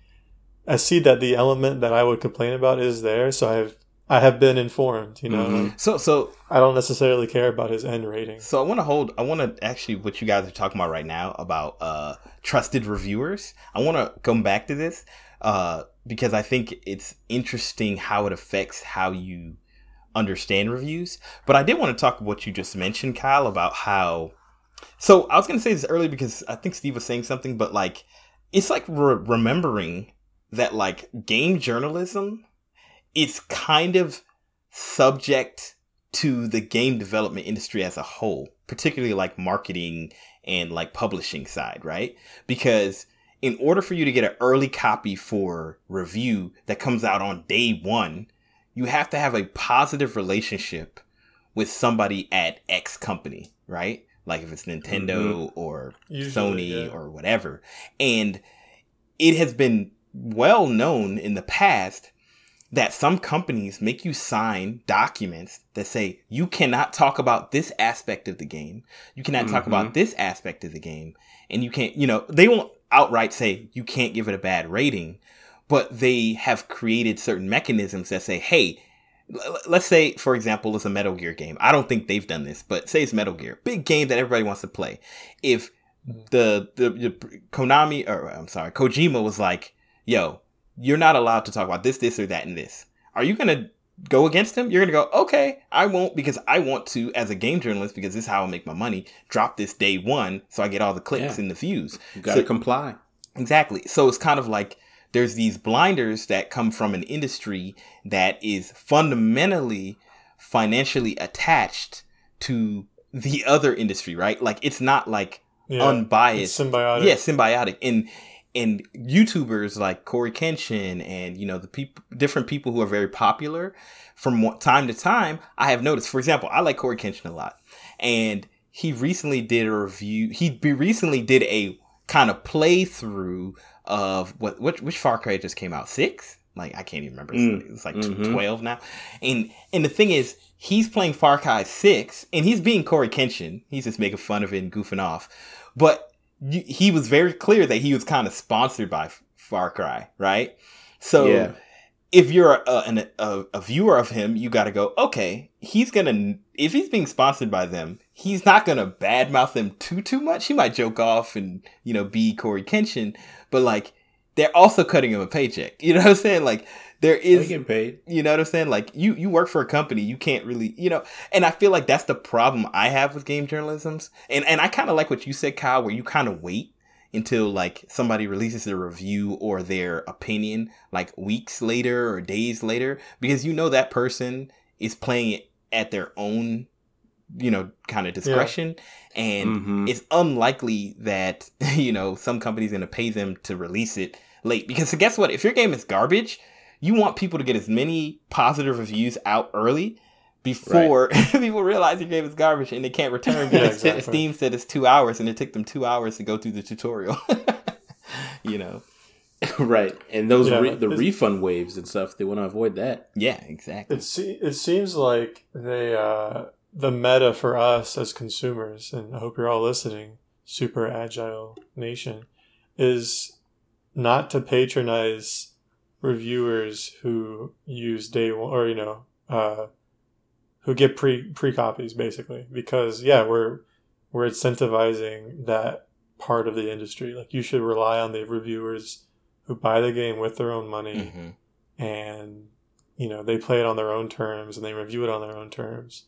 I see that the element that I would complain about is there. So I've, I have been informed, you know. Mm-hmm. So, so I don't necessarily care about his end rating. So I want to hold, I want to actually, what you guys are talking about right now about uh, trusted reviewers. I want to come back to this uh, because I think it's interesting how it affects how you understand reviews. But I did want to talk about what you just mentioned, Kyle, about how so I was gonna say this earlier because I think Steve was saying something, but like it's like re- remembering that like game journalism is kind of subject to the game development industry as a whole, particularly like marketing and like publishing side, right? Because in order for you to get an early copy for review that comes out on day one, you have to have a positive relationship with somebody at X company, right? like if it's Nintendo mm-hmm. or Usually, Sony yeah. or whatever. And it has been well known in the past that some companies make you sign documents that say you cannot talk about this aspect of the game. You cannot mm-hmm. talk about mm-hmm. this aspect of the game. And you can't, you know, they won't outright say you can't give it a bad rating, but they have created certain mechanisms that say, hey, let's say for example it's a metal gear game i don't think they've done this but say it's metal gear big game that everybody wants to play if the the, the konami or i'm sorry kojima was like yo you're not allowed to talk about this this or that and this are you gonna go against him you're gonna go okay i won't because i want to as a game journalist because this is how i make my money drop this day one so i get all the clicks yeah. and the views you gotta so, comply exactly so it's kind of like there's these blinders that come from an industry that is fundamentally financially attached to the other industry, right? Like it's not like yeah, unbiased, symbiotic. Yeah, symbiotic. And and YouTubers like Cory Kenshin and you know the people, different people who are very popular from time to time, I have noticed. For example, I like Cory Kenshin a lot, and he recently did a review. He recently did a kind of playthrough of what which, which Far Cry just came out six. Like I can't even remember. Mm. It's like mm-hmm. twelve now. And and the thing is, he's playing Far Cry six, and he's being Cory Kenshin. He's just making fun of it and goofing off. But he was very clear that he was kind of sponsored by Far Cry, right? So yeah. if you're a, a, a, a viewer of him, you got to go, okay, he's gonna if he's being sponsored by them, he's not gonna badmouth them too too much. He might joke off and you know be Cory Kenshin, but like they're also cutting him a paycheck. *laughs* You know what I'm saying? Like there is getting paid. You know what I'm saying? Like you you work for a company, you can't really, you know. And I feel like that's the problem I have with game journalism's. And and I kind of like what you said, Kyle, where you kind of wait until like somebody releases their review or their opinion like weeks later or days later because you know that person is playing it at their own you know kind of discretion yeah. and mm-hmm. it's unlikely that *laughs* you know some company's going to pay them to release it late because guess what if your game is garbage you want people to get as many positive reviews out early before right. *laughs* people realize your game is garbage and they can't return *laughs* because yeah, exactly. Steam said it's two hours and it took them two hours to go through the tutorial. *laughs* you know, right? And those yeah, re- the refund waves and stuff, they want to avoid that. Yeah, exactly. It se- it seems like they uh, the meta for us as consumers, and I hope you're all listening, super agile nation, is not to patronize reviewers who use day one or you know uh, who get pre pre copies basically. Because yeah we're we're incentivizing that part of the industry. Like you should rely on the reviewers who buy the game with their own money mm-hmm. and you know they play it on their own terms and they review it on their own terms.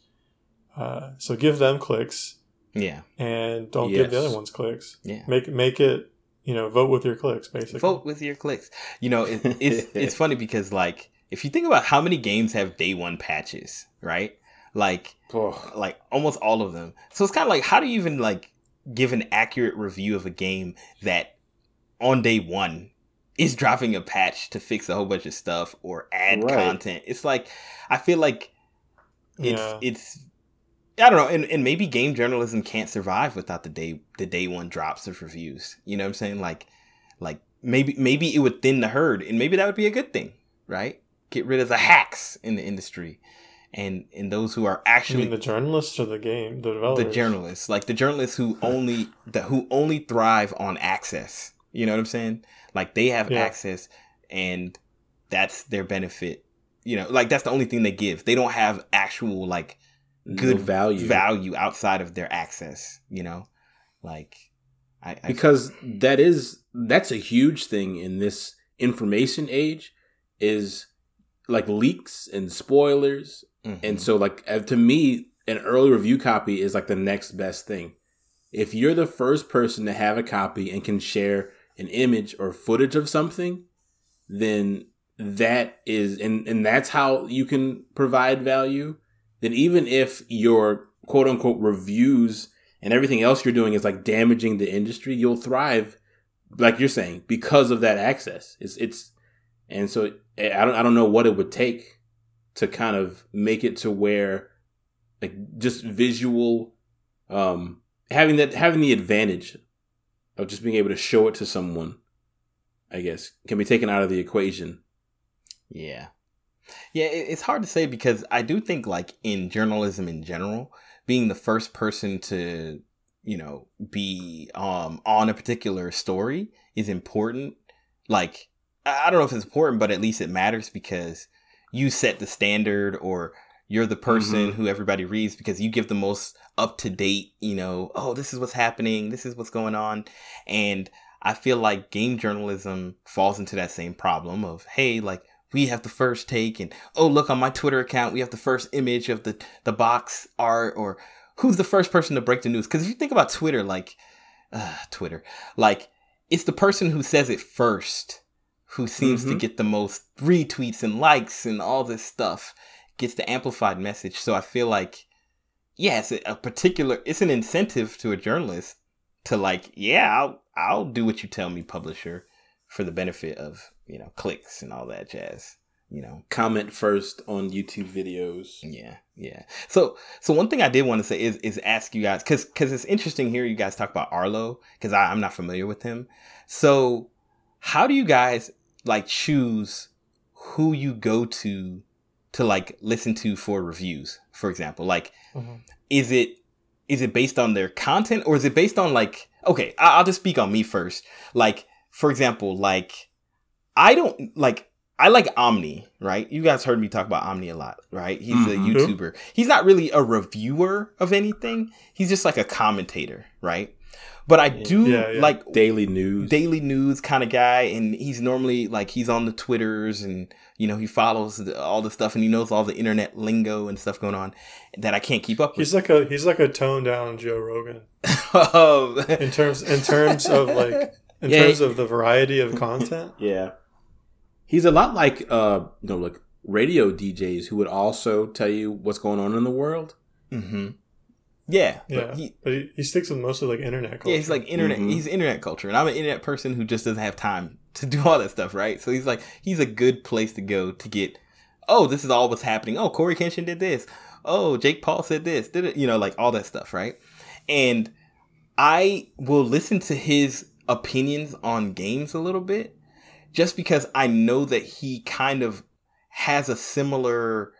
Uh, so give them clicks yeah. and don't yes. give the other ones clicks. Yeah. Make make it you know vote with your clicks basically vote with your clicks you know it, it's *laughs* it's funny because like if you think about how many games have day one patches right like oh. like almost all of them. So it's kind of like how do you even like give an accurate review of a game that on day one is dropping a patch to fix a whole bunch of stuff or add right. content. It's like I feel like it's yeah. it's I don't know, and, and maybe game journalism can't survive without the day the day one drops of reviews. You know what I'm saying? Like like maybe maybe it would thin the herd and maybe that would be a good thing, right? Get rid of the hacks in the industry and and those who are actually the journalists or the game the developers the journalists like the journalists who only the who only thrive on access you know what i'm saying like they have yeah. access and that's their benefit you know like that's the only thing they give they don't have actual like good no value value outside of their access you know like I, I because that is that's a huge thing in this information age is like leaks and spoilers Mm-hmm. And so, like, to me, an early review copy is like the next best thing. If you're the first person to have a copy and can share an image or footage of something, then that is, and, and that's how you can provide value. Then, even if your quote unquote reviews and everything else you're doing is like damaging the industry, you'll thrive, like you're saying, because of that access. It's, it's, and so I don't, I don't know what it would take to kind of make it to where like just visual um having that having the advantage of just being able to show it to someone i guess can be taken out of the equation yeah yeah it's hard to say because i do think like in journalism in general being the first person to you know be um on a particular story is important like i don't know if it's important but at least it matters because you set the standard or you're the person mm-hmm. who everybody reads because you give the most up to date, you know, oh, this is what's happening, this is what's going on. And I feel like game journalism falls into that same problem of, hey, like we have the first take and oh look on my Twitter account, we have the first image of the the box art or who's the first person to break the news? Because if you think about Twitter, like uh, Twitter, like it's the person who says it first who seems mm-hmm. to get the most retweets and likes and all this stuff gets the amplified message. So I feel like, yeah, it's a, particular, it's an incentive to a journalist to like, yeah, I'll, I'll do what you tell me, publisher, for the benefit of, you know, clicks and all that jazz. You know, comment first on YouTube videos. Yeah, yeah. So, so one thing I did want to say is is ask you guys because because it's interesting here you guys talk about Arlo because I'm not familiar with him. So, how do you guys like choose who you go to to like listen to for reviews for example like mm-hmm. is it is it based on their content or is it based on like okay i'll just speak on me first like for example like i don't like I like Omni, right? You guys heard me talk about Omni a lot, right? He's Mhm. a YouTuber. He's not really a reviewer of anything. He's just like a commentator, right? But I do Yeah, yeah. like Daily news. daily news kind of guy and he's normally like he's on the twitters and you know he follows the, all the stuff and he knows all the internet lingo and stuff going on that i can't keep up with He's like a he's like a toned down Joe Rogan Um, *laughs* in terms in terms of like in Yeah. terms of the variety of content. Yeah. He's a lot like uh you know like radio DJs who would also tell you what's going on in the world. hmm yeah Yeah, but he, but he, he sticks with mostly like internet culture. yeah he's like internet Mhm. he's internet culture and i'm an internet person who just doesn't have time to do all that stuff right so he's like he's a good place to go to get oh this is all what's happening oh cory kenshin did this oh jake paul said this did it you know like all that stuff right and I will listen to his opinions on games a little bit just because I know that he kind of has a similar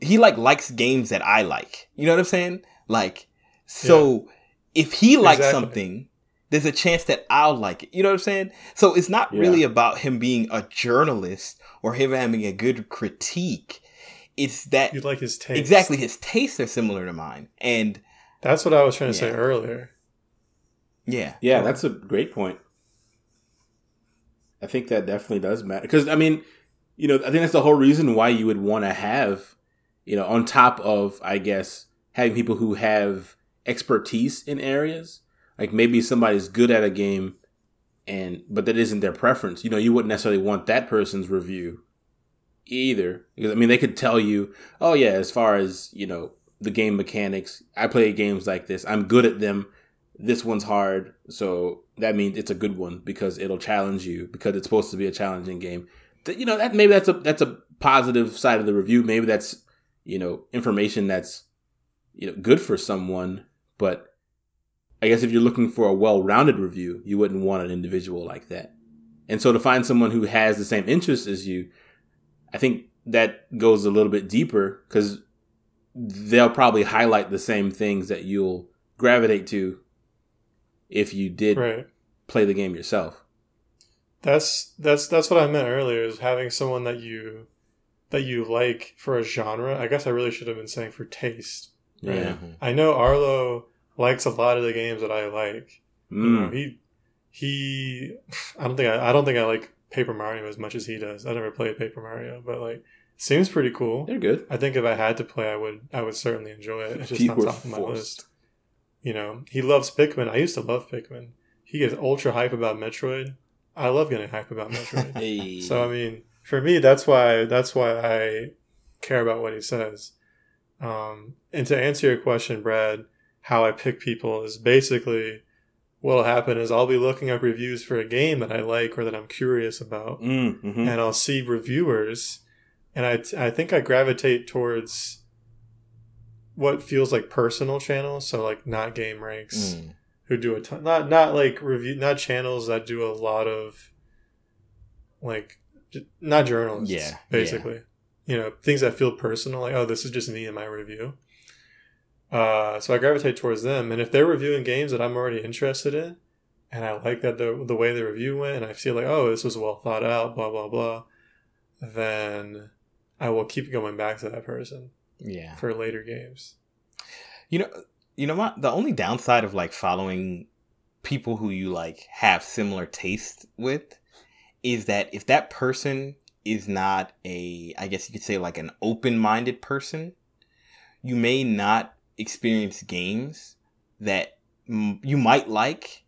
he like likes games that I like. You know what I'm saying? Like so if he likes Exactly. something there's a chance that I'll like it. You know what I'm saying? So it's not Yeah. really about him being a journalist or him having a good critique. It's that you like his taste. exactly his tastes are similar to mine. And That's what I was trying to say earlier. yeah. Yeah, that's a great point. I think that definitely does matter because I mean, you know, I think that's the whole reason why you would want to have, you know, on top of I guess having people who have expertise in areas, like maybe somebody's good at a game and but that isn't their preference. You know, you wouldn't necessarily want that person's review either because I mean, they could tell you, "Oh yeah, as far as, you know, the game mechanics, I play games like this. I'm good at them." this one's hard, so that means it's a good one because it'll challenge you because it's supposed to be a challenging game. You know that maybe that's a that's a positive side of the review. Maybe that's you know information that's you know good for someone, but I guess if you're looking for a well-rounded review, you wouldn't want an individual like that. And so to find someone who has the same interests as you, I think that goes a little bit deeper because they'll probably highlight the same things that you'll gravitate to if you did Right. play the game yourself. That's that's that's what I meant earlier is having someone that you that you like for a genre. I guess I really should have been saying for taste. Yeah. Mhm. I know Arlo likes a lot of the games that I like. You know, Mm. he he I don't think I, I don't think I like Paper Mario as much as he does. I never played Paper Mario, but like seems pretty cool. They're good. I think if I had to play I would I would certainly enjoy it. It's just not top of my forced. list. You know, he loves Pikmin. I used to love Pikmin. He gets ultra hype about Metroid. I love getting hype about Metroid. *laughs* Hey. So I mean, for me, that's why that's why I care about what he says. Um, and to answer your question, Brad, how I pick people is basically what'll happen is I'll be looking up reviews for a game that I like or that I'm curious about, Mm, mhm. and I'll see reviewers, and I I think I gravitate towards what feels like personal channels, so like not GameRanx Mm. who do a ton not not like review not channels that do a lot of like not journalists Yeah, basically. You know things that feel personal like oh this is just me and my review. Uh so i gravitate towards them and if they're reviewing games that i'm already interested in and i like that the, the way the review went and i feel like oh this was well thought out blah blah blah then i will keep going back to that person Yeah. for later games You know, you know what? The only downside of like following people who you like have similar taste with is that if that person is not a, I guess you could say like an open-minded person, you may not experience games that mm, you might like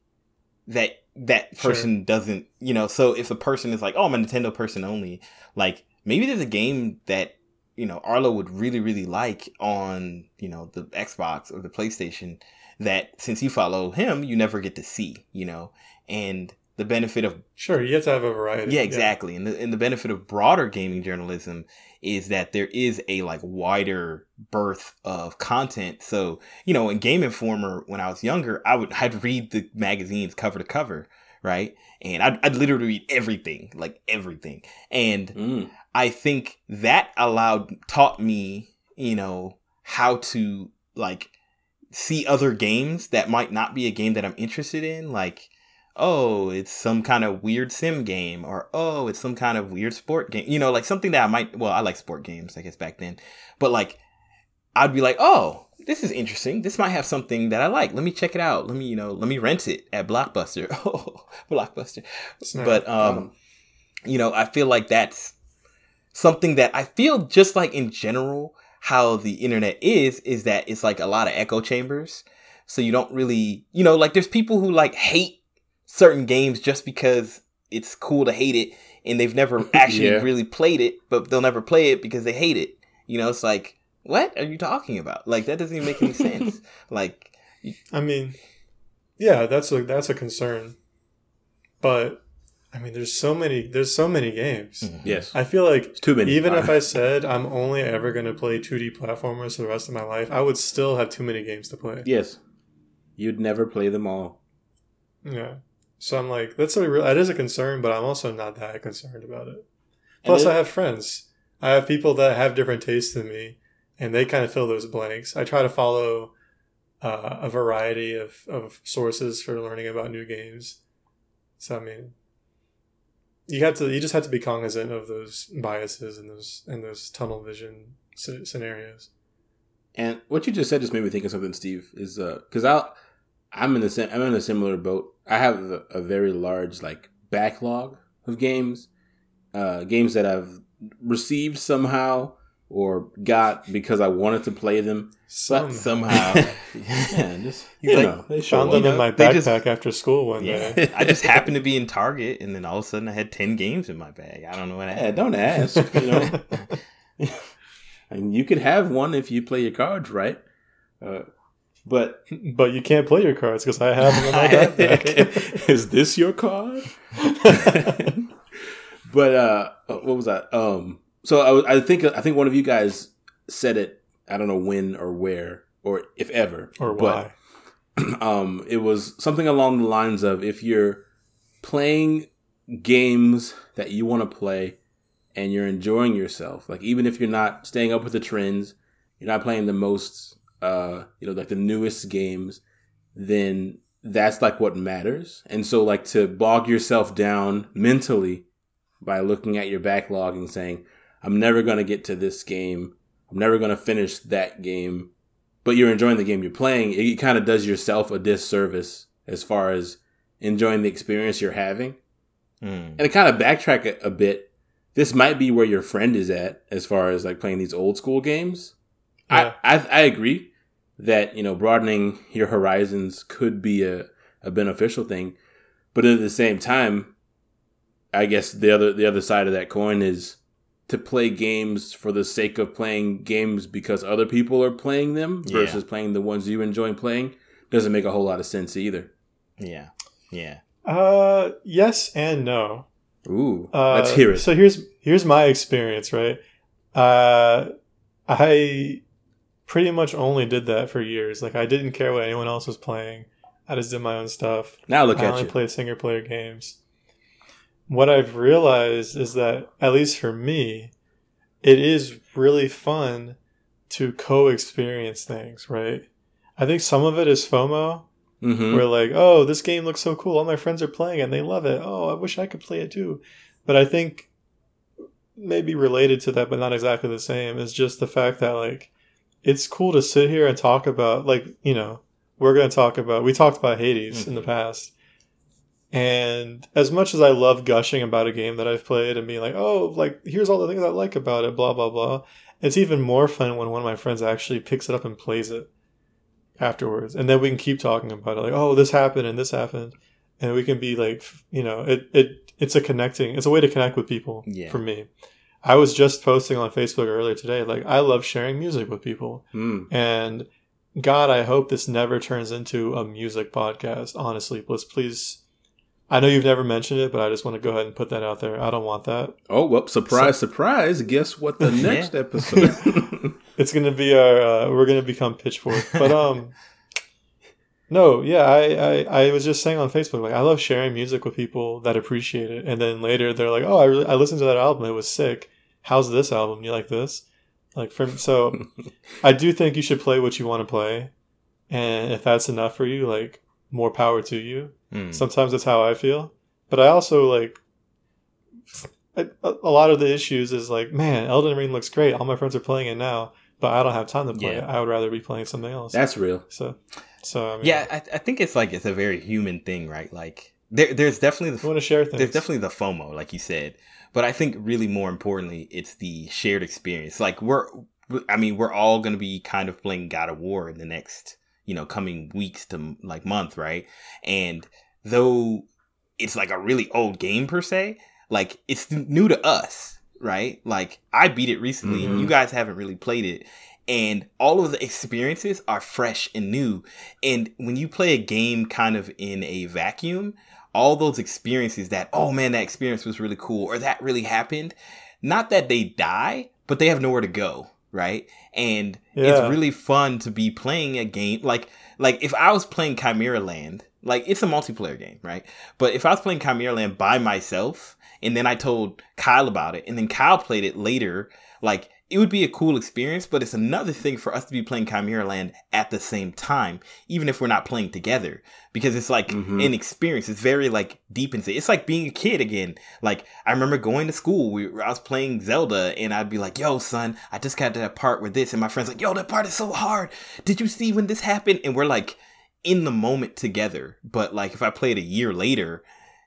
that that Sure. person doesn't, you know, so if a person is like, "Oh, I'm a Nintendo person only," like maybe there's a game that you know Arlo would really really like on you know the Xbox or the PlayStation that since you follow him you never get to see you know? And the benefit of sure you have to have a variety yeah. exactly. And the, and the benefit of broader gaming journalism is that there is a like wider berth of content. So you know in game informer when i was younger i would *laughs* i'd read the magazines cover to cover right and i'd, I'd literally read everything like everything and Mm. I think that allowed taught me, you know, how to like see other games that might not be a game that I'm interested in. Like, oh, it's some kind of weird sim game, or oh, it's some kind of weird sport game. You know, like something that I might. Well, I like sport games, I guess back then, but like, I'd be like, oh, this is interesting. This might have something that I like. Let me check it out. Let me, you know, let me rent it at Blockbuster. *laughs* Oh, Blockbuster. But um, you know, I feel like that's something that I feel just like in general how the internet is is that it's like a lot of echo chambers. So you don't really, you know, like there's people who like hate certain games just because it's cool to hate it and they've never *laughs* actually yeah. really played it, but they'll never play it because they hate it. You know, it's like, what are you talking about? Like that doesn't even make any sense. *laughs* Like I mean, yeah, that's a that's a concern. But I mean, there's so many. There's so many games. Mm-hmm. Yes, I feel like it's too many. Even if *laughs* I said I'm only ever going to play 2D platformers for the rest of my life, I would still have too many games to play. Yes, you'd never play them all. Yeah. So I'm like, that's a real, that is a concern, but I'm also not that concerned about it. Plus, it, I have friends. I have people that have different tastes than me, and they kind of fill those blanks. I try to follow uh, a variety of, of sources for learning about new games. So I mean, you have to you just have to be cognizant of those biases and those and those tunnel vision scenarios. And what you just said just made me think of something, Steve. Is because uh, I I'm in the I'm in a similar boat. I have a, a very large like backlog of games, uh, games that I've received somehow or got because I wanted to play them. Some, somehow, *laughs* yeah, *laughs* just you like, know, they found them in my backpack just, after school one yeah, day. *laughs* I just happened to be in Target, and then all of a sudden I had ten games in my bag. I don't know what. I yeah, don't ask. You know, and you could have one if you play your cards right. Uh, but but you can't play your cards because I have them in my backpack. Is this your card? but uh, what was that? Um, so I, I think I think one of you guys said it. I don't know when or where or if ever or why. But, *clears throat* um, it was something along the lines of if you're playing games that you want to play and you're enjoying yourself, like even if you're not staying up with the trends, you're not playing the most, uh, you know, like the newest games, then that's like what matters. And so, like to bog yourself down mentally by looking at your backlog and saying, I'm never going to get to this game. I'm never going to finish that game. But you're enjoying the game you're playing. It kind of does yourself a disservice as far as enjoying the experience you're having. Mm. And to kind of backtrack a, a bit, this might be where your friend is at as far as like playing these old school games. Yeah. I, I, I agree that you know broadening your horizons could be a, a beneficial thing, but at the same time, I guess the other the other side of that coin is to play games for the sake of playing games because other people are playing them yeah. versus playing the ones you enjoy playing doesn't make a whole lot of sense either. Yeah. Yeah. Uh yes and no. Ooh. Uh, let's hear it. So here's here's my experience, right? Uh I pretty much only did that for years. Like I didn't care what anyone else was playing. I just did my own stuff. Now look I at only you. played single player games what I've realized is that, at least for me, it is really fun to co experience things, right? I think some of it is FOMO. Mm-hmm. Where like, oh, this game looks so cool. All my friends are playing it and they love it. Oh, I wish I could play it too. But I think maybe related to that, but not exactly the same, is just the fact that like it's cool to sit here and talk about like, you know, we're gonna talk about we talked about Hades mm-hmm. in the mm-hmm. past. And as much as I love gushing about a game that I've played and being like, oh, like, here's all the things I like about it, blah, blah, blah, it's even more fun when one of my friends actually picks it up and plays it afterwards. And then we can keep talking about it, like, oh, this happened and this happened. And we can be like, you know, it, it it's a connecting, it's a way to connect with people yeah. for me. I was just posting on Facebook earlier today, like, I love sharing music with people. Mm. And God, I hope this never turns into a music podcast. Honestly, let's please I know you've never mentioned it, but I just want to go ahead and put that out there. I don't want that. Oh well, surprise, so, surprise! Guess what? The *laughs* next episode, *laughs* *laughs* it's going to be our. Uh, we're going to become Pitchfork, but um, no, yeah, I, I I was just saying on Facebook, like I love sharing music with people that appreciate it, and then later they're like, oh, I really I listened to that album, it was sick. How's this album? You like this? Like from so, I do think you should play what you want to play, and if that's enough for you, like more power to you. Mm. Sometimes that's how I feel, but I also like a, a lot of the issues is like, man, Elden Ring looks great. All my friends are playing it now, but I don't have time to play Yeah. it. I would rather be playing something else. That's real. so, so I mean, Yeah, I, I think it's like it's a very human thing, right? Like there, there's definitely I the want to share things. there's definitely the FOMO, like you said, but I think really more importantly, it's the shared experience. Like we're, I mean, we're all gonna be kind of playing God of War in the next, you know, coming weeks to like month, right? And though it's like a really old game per se, like it's new to us, right? Like I beat it recently, and Mhm. you guys haven't really played it. And all of the experiences are fresh and new. And when you play a game kind of in a vacuum, all those experiences that, oh man, that experience was really cool or that really happened, not that they die, but they have nowhere to go, right? And Yeah. it's really fun to be playing a game like like if I was playing Chimeraland, like it's a multiplayer game, right? But if I was playing Chimeraland by myself and then I told Kyle about it and then Kyle played it later, like it would be a cool experience, but it's another thing for us to be playing Chimeraland at the same time, even if we're not playing together, because it's like Mhm. an experience. It's very like deep into It's like being a kid again. Like I remember going to school, we, I was playing Zelda, and I'd be like, "Yo, son, I just got to that part with this," and my friends like, "Yo, that part is so hard. Did you see when this happened?" And we're like in the moment together. But like if I played a year later,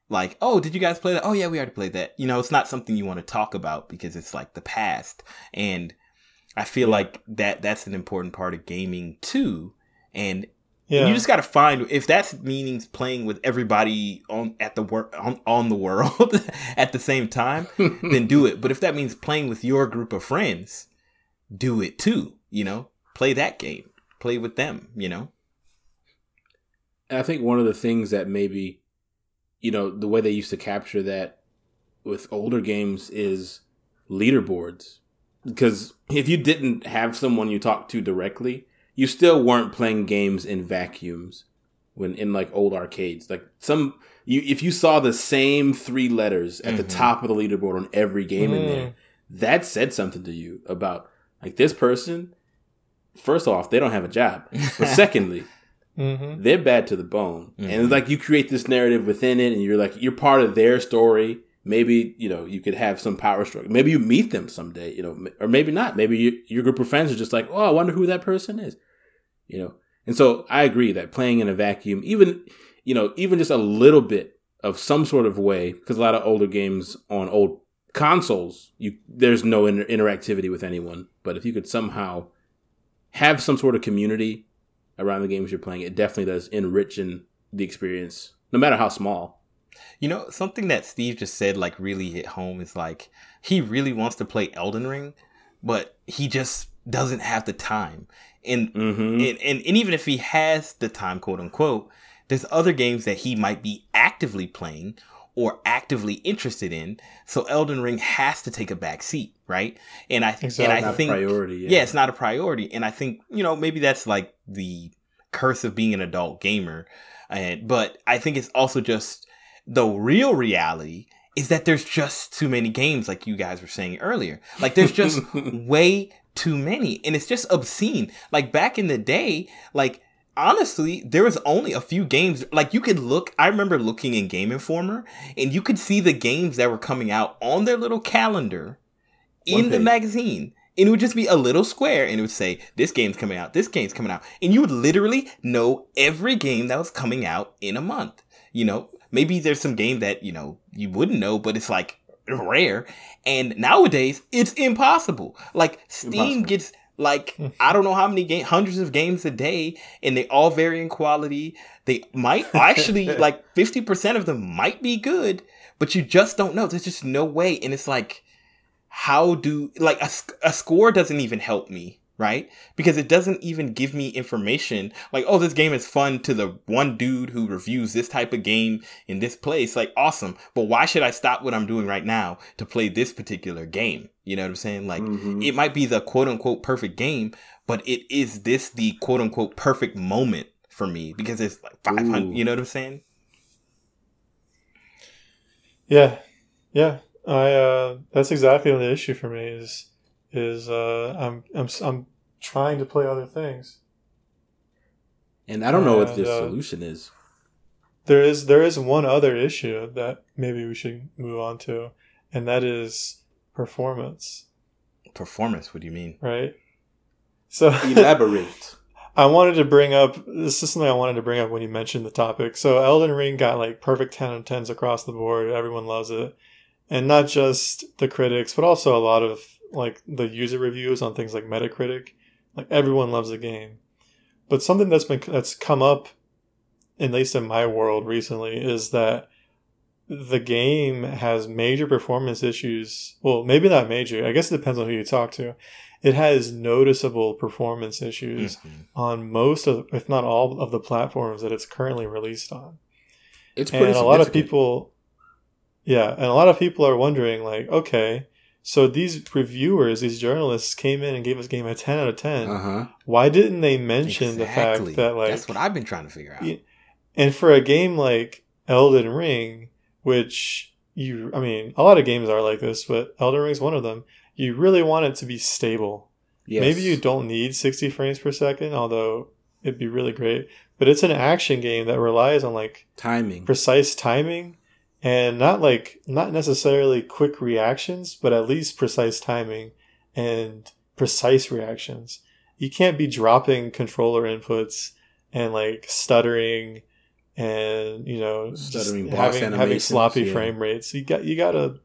like, oh, did you guys play that? Oh yeah, we already played that. You know, it's not something you want to talk about because it's like the past. And I feel like that that's an important part of gaming too. And yeah. you just got to find if that's meaning playing with everybody on at the work on, on the world *laughs* at the same time, *laughs* then do it. But if that means playing with your group of friends, do it too. You know, play that game, play with them. You know. I think one of the things that maybe, you know, the way they used to capture that with older games is leaderboards. Because if you didn't have someone you talked to directly, you still weren't playing games in vacuums when in like old arcades. Like some you if you saw the same three letters at the Mhm. top of the leaderboard on every game in Mm. there, that said something to you about like this person first off, they don't have a job. But *laughs* secondly, Mm-hmm. they're bad to the bone. Mhm. And like you create this narrative within it and you're like you're part of their story. Maybe, you know, you could have some power struggle. Maybe you meet them someday, you know, or maybe not. Maybe you, your group of friends are just like, "Oh, I wonder who that person is." You know. And so I agree that playing in a vacuum, even you know, even just a little bit of some sort of way because a lot of older games on old consoles, you there's no inter- interactivity with anyone. But if you could somehow have some sort of community around the games you're playing, it definitely does enrich in the experience, no matter how small. You know, something that Steve just said like really hit home is like he really wants to play Elden Ring, but he just doesn't have the time. And Mm-hmm. and, and, and even if he has the time, quote unquote, there's other games that he might be actively playing or actively interested in. So Elden Ring has to take a back seat, right? And I and Exactly. I think priority. yeah. it's not a priority. And I think, you know, maybe that's like the curse of being an adult gamer. And but I think it's also just the real reality is that there's just too many games like you guys were saying earlier. Like there's just *laughs* way too many and it's just obscene. Like back in the day, like honestly, there was only a few games like you could look I remember looking in Game Informer and you could see the games that were coming out on their little calendar One in the magazine. And it would just be a little square and it would say, This game's coming out, this game's coming out. And you would literally know every game that was coming out in a month. You know, maybe there's some game that, you know, you wouldn't know, but it's like rare. And nowadays it's impossible. Like Steam Impossible. gets like hmm. I don't know how many game hundreds of games a day and they all vary in quality. They might *laughs* actually like 50% of them might be good, but you just don't know. There's just no way and it's like how do like a, a score doesn't even help me right because it doesn't even give me information like oh this game is fun to the one dude who reviews this type of game in this place like awesome but why should i stop what i'm doing right now to play this particular game you know what i'm saying like Mhm. it might be the quote unquote perfect game but it is this the quote unquote perfect moment for me because it's like 500 Ooh. you know what i'm saying Yeah, yeah. I uh, that's exactly the issue for me is is uh, I'm I'm I'm trying to play other things. And I don't know what the uh, solution is. there is there is one other issue that maybe we should move on to, and that is performance. Performance? What do you mean? Right. So *laughs* elaborate. I wanted to bring up this is something I wanted to bring up when you mentioned the topic. So Elden Ring got like perfect 10 of 10s across the board. Everyone loves it. And not just the critics, but also a lot of like the user reviews on things like Metacritic. Like everyone loves the game. But something that's been that's come up at least in my world recently is that the game has major performance issues. Well, maybe not major. I guess it depends on who you talk to it has noticeable performance issues mm-hmm. on most of, if not all, of the platforms that it's currently released on. It's pretty and a lot of people, yeah, and a lot of people are wondering, like, okay, so these reviewers, these journalists came in and gave this game a ten out of 10 uh-huh. Why didn't they mention exactly. the fact that, like, that's what I've been trying to figure out. And for a game like Elden Ring, which you, I mean, a lot of games are like this, but Elden Ring's one of them you really want it to be stable. Yes. Maybe you don't need 60 frames per second, although it'd be really great. But it's an action game that relies on like timing, precise timing, and not like not necessarily quick reactions, but at least precise timing and precise reactions. You can't be dropping controller inputs and like stuttering and you know stuttering having having sloppy yeah. frame rates. You got you gotta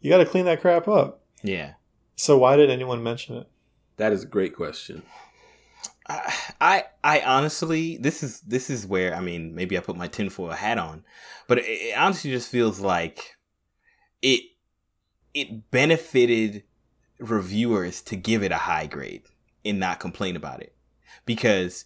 you gotta clean that crap up. Yeah. So why did anyone mention it? That is a great question. I, I, I honestly, this is this is where I mean, maybe I put my tinfoil hat on, but it, it honestly just feels like it it benefited reviewers to give it a high grade and not complain about it because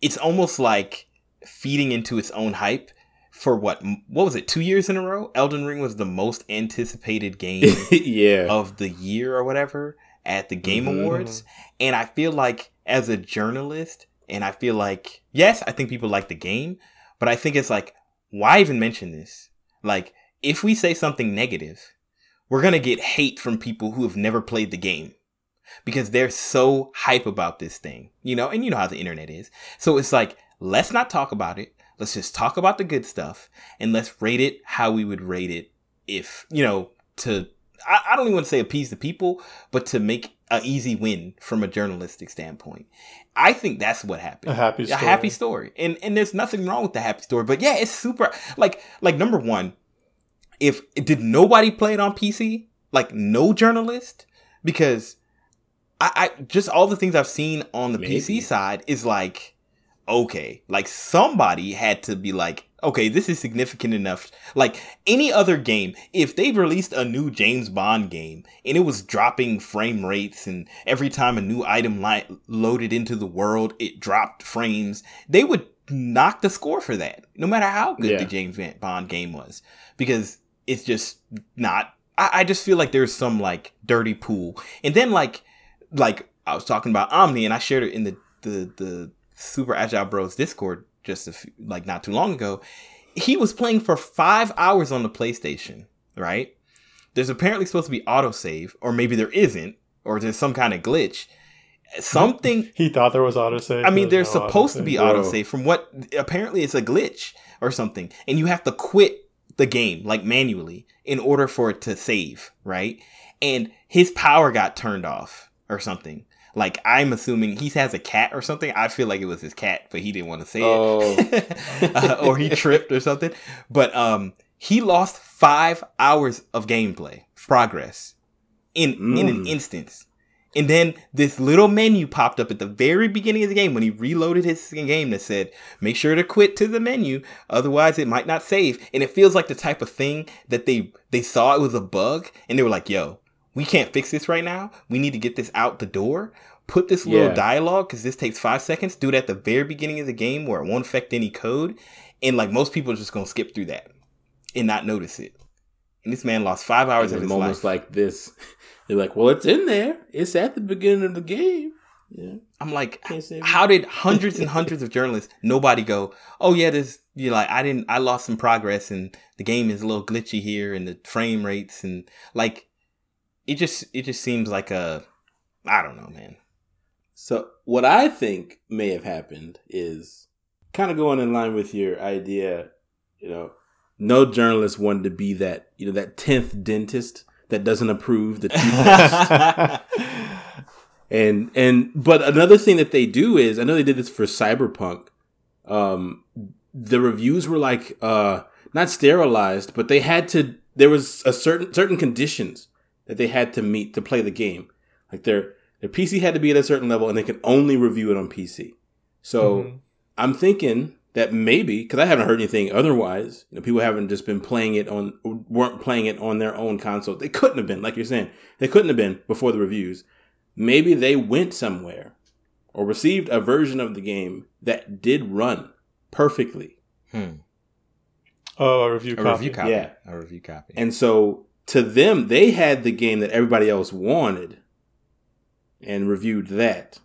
it's almost like feeding into its own hype for what what was it two years in a row elden ring was the most anticipated game *laughs* yeah. of the year or whatever at the game mm-hmm. awards and i feel like as a journalist and i feel like yes i think people like the game but i think it's like why even mention this? Like if we say something negative we're gonna get hate from people who have never played the game because they're so hype about this thing you know and you know how the internet is. So it's like let's not talk about it. Let's just talk about the good stuff and let's rate it how we would rate it if, you know, to, I, I don't even want to say appease the people, but to make an easy win from a journalistic standpoint. I think that's what happened. A happy story. A happy story. And, and there's nothing wrong with the happy story, but yeah, it's super, like, like number one, if, did nobody play it on PC? Like no journalist? Because I, I just all the things I've seen on the Maybe. PC side is like, okay, like somebody had to be like, okay, this is significant enough. Like any other game, if they released a new James Bond game and it was dropping frame rates and every time a new item li- loaded into the world, it dropped frames, they would knock the score for that, no matter how good yeah. the James Bond game was, because it's just not. I, I just feel like there's some like dirty pool, and then like, like I was talking about Omni, and I shared it in the the the Super Agile Bros Discord just a few, like not too long ago. He was playing for five hours on the PlayStation, right? There's apparently supposed to be autosave, or maybe there isn't, or there's some kind of glitch. Something *laughs* he thought there was autosave. I mean, there's, there's no supposed to be autosave from what apparently it's a glitch or something, and you have to quit the game like manually in order for it to save, right? And his power got turned off or something. Like I'm assuming he has a cat or something. I feel like it was his cat, but he didn't want to say oh. it, *laughs* uh, or he tripped or something. But um, he lost five hours of gameplay progress in mm. in an mm. instance. And then this little menu popped up at the very beginning of the game when he reloaded his game that said, make sure to quit to the menu, otherwise it might not save. And it feels like the type of thing that they they saw it was a bug and they were like, yo, we can't fix this right now. We need to get this out the door. Put this little yeah. dialogue because this takes five seconds. Do it at the very beginning of the game where it won't affect any code. And like most people are just gonna skip through that and not notice it. And this man lost five hours of his moments life. like this. *laughs* They're like, well, it's in there. It's at the beginning of the game. Yeah. I'm like, how did hundreds and *laughs* hundreds of journalists, nobody go, oh yeah, this, you're like, I didn't, I lost some progress and the game is a little glitchy here and the frame rates and like, it just it just seems like a I don't know, man. So what I think may have happened is kind of going in line with your idea You know, no journalist wanted to be that you know that tenth dentist that doesn't approve the *laughs* toothpaste. and and but another thing that they do is I know they did this for Cyberpunk. Um, the reviews were like uh not sterilized, but they had to. There was a certain certain conditions that they had to meet to play the game. Like their their PC had to be at a certain level, and they could only review it on PC. So mm-hmm. I'm thinking that maybe because I haven't heard anything otherwise. You know, people haven't just been playing it on weren't playing it on their own console. They couldn't have been, like you're saying, they couldn't have been before the reviews. Maybe they went somewhere or received a version of the game that did run perfectly. Hmm. Oh, a review a copy. review copy. Yeah, a review copy. And so to them, they had the game that everybody else wanted and reviewed that.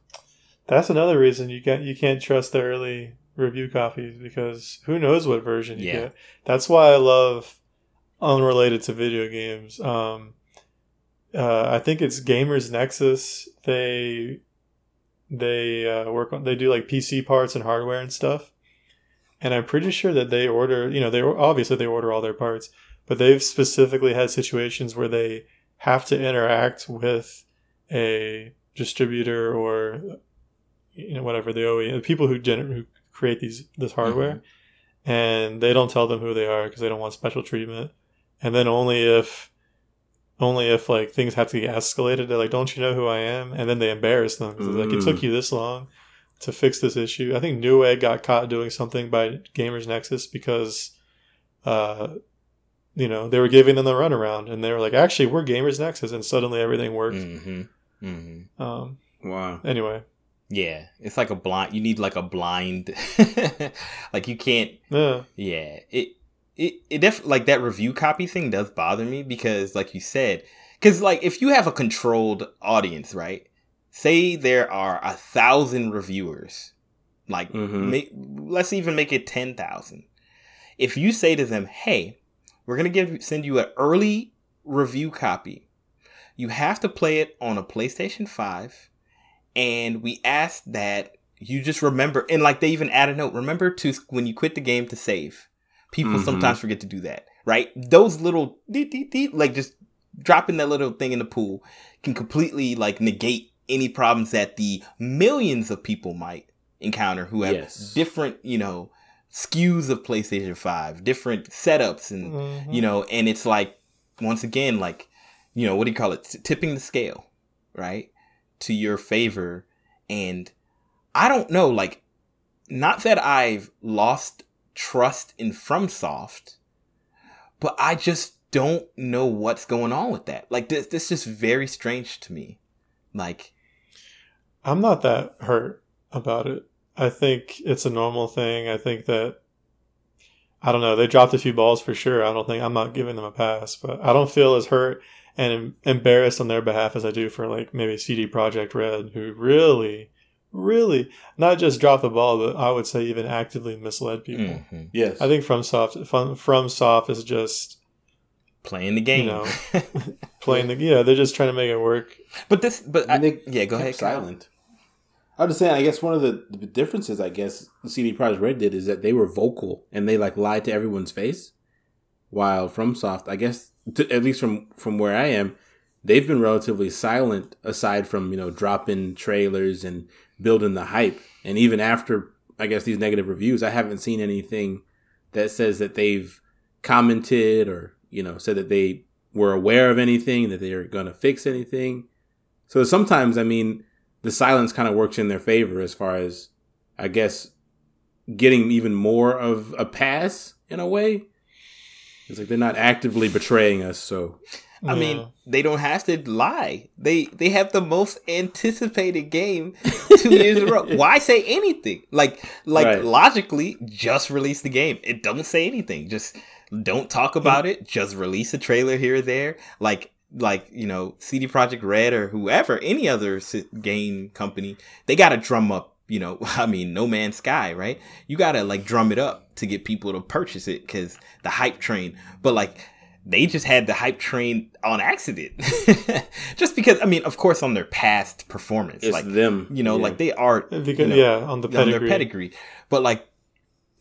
That's another reason you can't you can't trust the early review copies because who knows what version you yeah. get. That's why I love unrelated to video games. Um, uh, I think it's Gamers Nexus. They they uh, work on they do like PC parts and hardware and stuff. And I'm pretty sure that they order, you know, they obviously they order all their parts, but they've specifically had situations where they have to interact with a distributor or you know whatever the OEM, the people who gener- who create these this hardware, mm-hmm. and they don't tell them who they are because they don't want special treatment. And then only if only if like things have to get escalated, they're like, "Don't you know who I am?" And then they embarrass them. Mm. Like it took mm. you this long to fix this issue. I think Newegg got caught doing something by Gamers Nexus because, uh, you know, they were giving them the runaround, and they were like, "Actually, we're Gamers Nexus," and suddenly everything worked. Mm-hmm. Mm-hmm. Um, wow. Anyway, yeah, it's like a blind. You need like a blind. *laughs* like you can't. Yeah. Yeah. It it it def like that review copy thing does bother me because like you said, because like if you have a controlled audience, right? Say there are a thousand reviewers, like mm-hmm. make, let's even make it ten thousand. If you say to them, "Hey, we're gonna give send you an early review copy," you have to play it on a PlayStation Five and we asked that you just remember and like they even add a note remember to when you quit the game to save people mm-hmm. sometimes forget to do that right those little dee, dee, dee, like just dropping that little thing in the pool can completely like negate any problems that the millions of people might encounter who have yes. different you know SKUs of PlayStation 5 different setups and mm-hmm. you know and it's like once again like you know what do you call it tipping the scale right to your favor. And I don't know, like, not that I've lost trust in FromSoft, but I just don't know what's going on with that. Like, this, this is just very strange to me. Like, I'm not that hurt about it. I think it's a normal thing. I think that I don't know. They dropped a few balls for sure. I don't think I'm not giving them a pass, but I don't feel as hurt and embarrassed on their behalf as I do for like maybe CD Projekt Red, who really, really not just dropped the ball, but I would say even actively misled people. Mm-hmm. Yes, I think FromSoft from FromSoft is just playing the game. You know, *laughs* playing the yeah, they're just trying to make it work. But this, but I, they, yeah, go ahead. Silent. I'm just saying. I guess one of the, the differences, I guess, CD Projekt Red did is that they were vocal and they like lied to everyone's face, while FromSoft, I guess to, at least from from where I am, they've been relatively silent aside from you know dropping trailers and building the hype. And even after I guess these negative reviews, I haven't seen anything that says that they've commented or you know said that they were aware of anything that they're going to fix anything. So sometimes I mean the silence kind of works in their favor as far as I guess getting even more of a pass in a way it's like they're not actively betraying us, so I yeah. mean, they don't have to lie. They they have the most anticipated game *laughs* two years in a row. Why say anything? Like like right. logically, just release the game. It don't say anything. Just don't talk about *laughs* it. Just release a trailer here or there. Like like you know, CD Projekt Red or whoever, any other game company, they got to drum up you know, *laughs* I mean, No Man's Sky, right? You gotta like drum it up to get people to purchase it because the hype train. But like, they just had the hype train on accident, *laughs* just because. I mean, of course, on their past performance, it's like them, you know, yeah. like they are, because, you know, yeah, on the pedigree. on their pedigree. But like,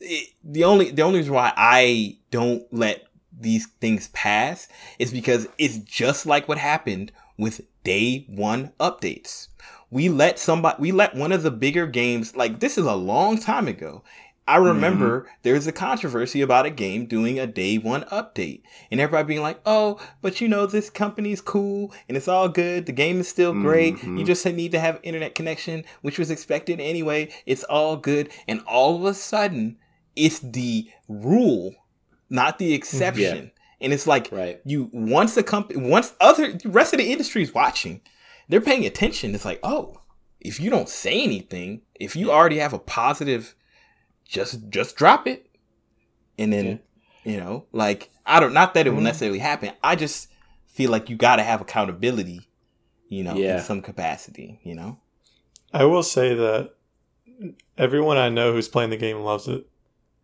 it, the only the only reason why I don't let these things pass is because it's just like what happened with day one updates. We let somebody, we let one of the bigger games, like this is a long time ago. I remember mm-hmm. there was a controversy about a game doing a day one update and everybody being like, oh, but you know, this company's cool and it's all good. The game is still great. Mm-hmm. You just need to have internet connection, which was expected anyway. It's all good. And all of a sudden, it's the rule, not the exception. Yeah. And it's like right. you once the company once other the rest of the industry is watching, they're paying attention. It's like, oh, if you don't say anything, if you already have a positive just just drop it. And then, yeah. you know, like I don't not that it will mm-hmm. necessarily happen. I just feel like you got to have accountability, you know, yeah. in some capacity, you know. I will say that everyone I know who's playing the game loves it.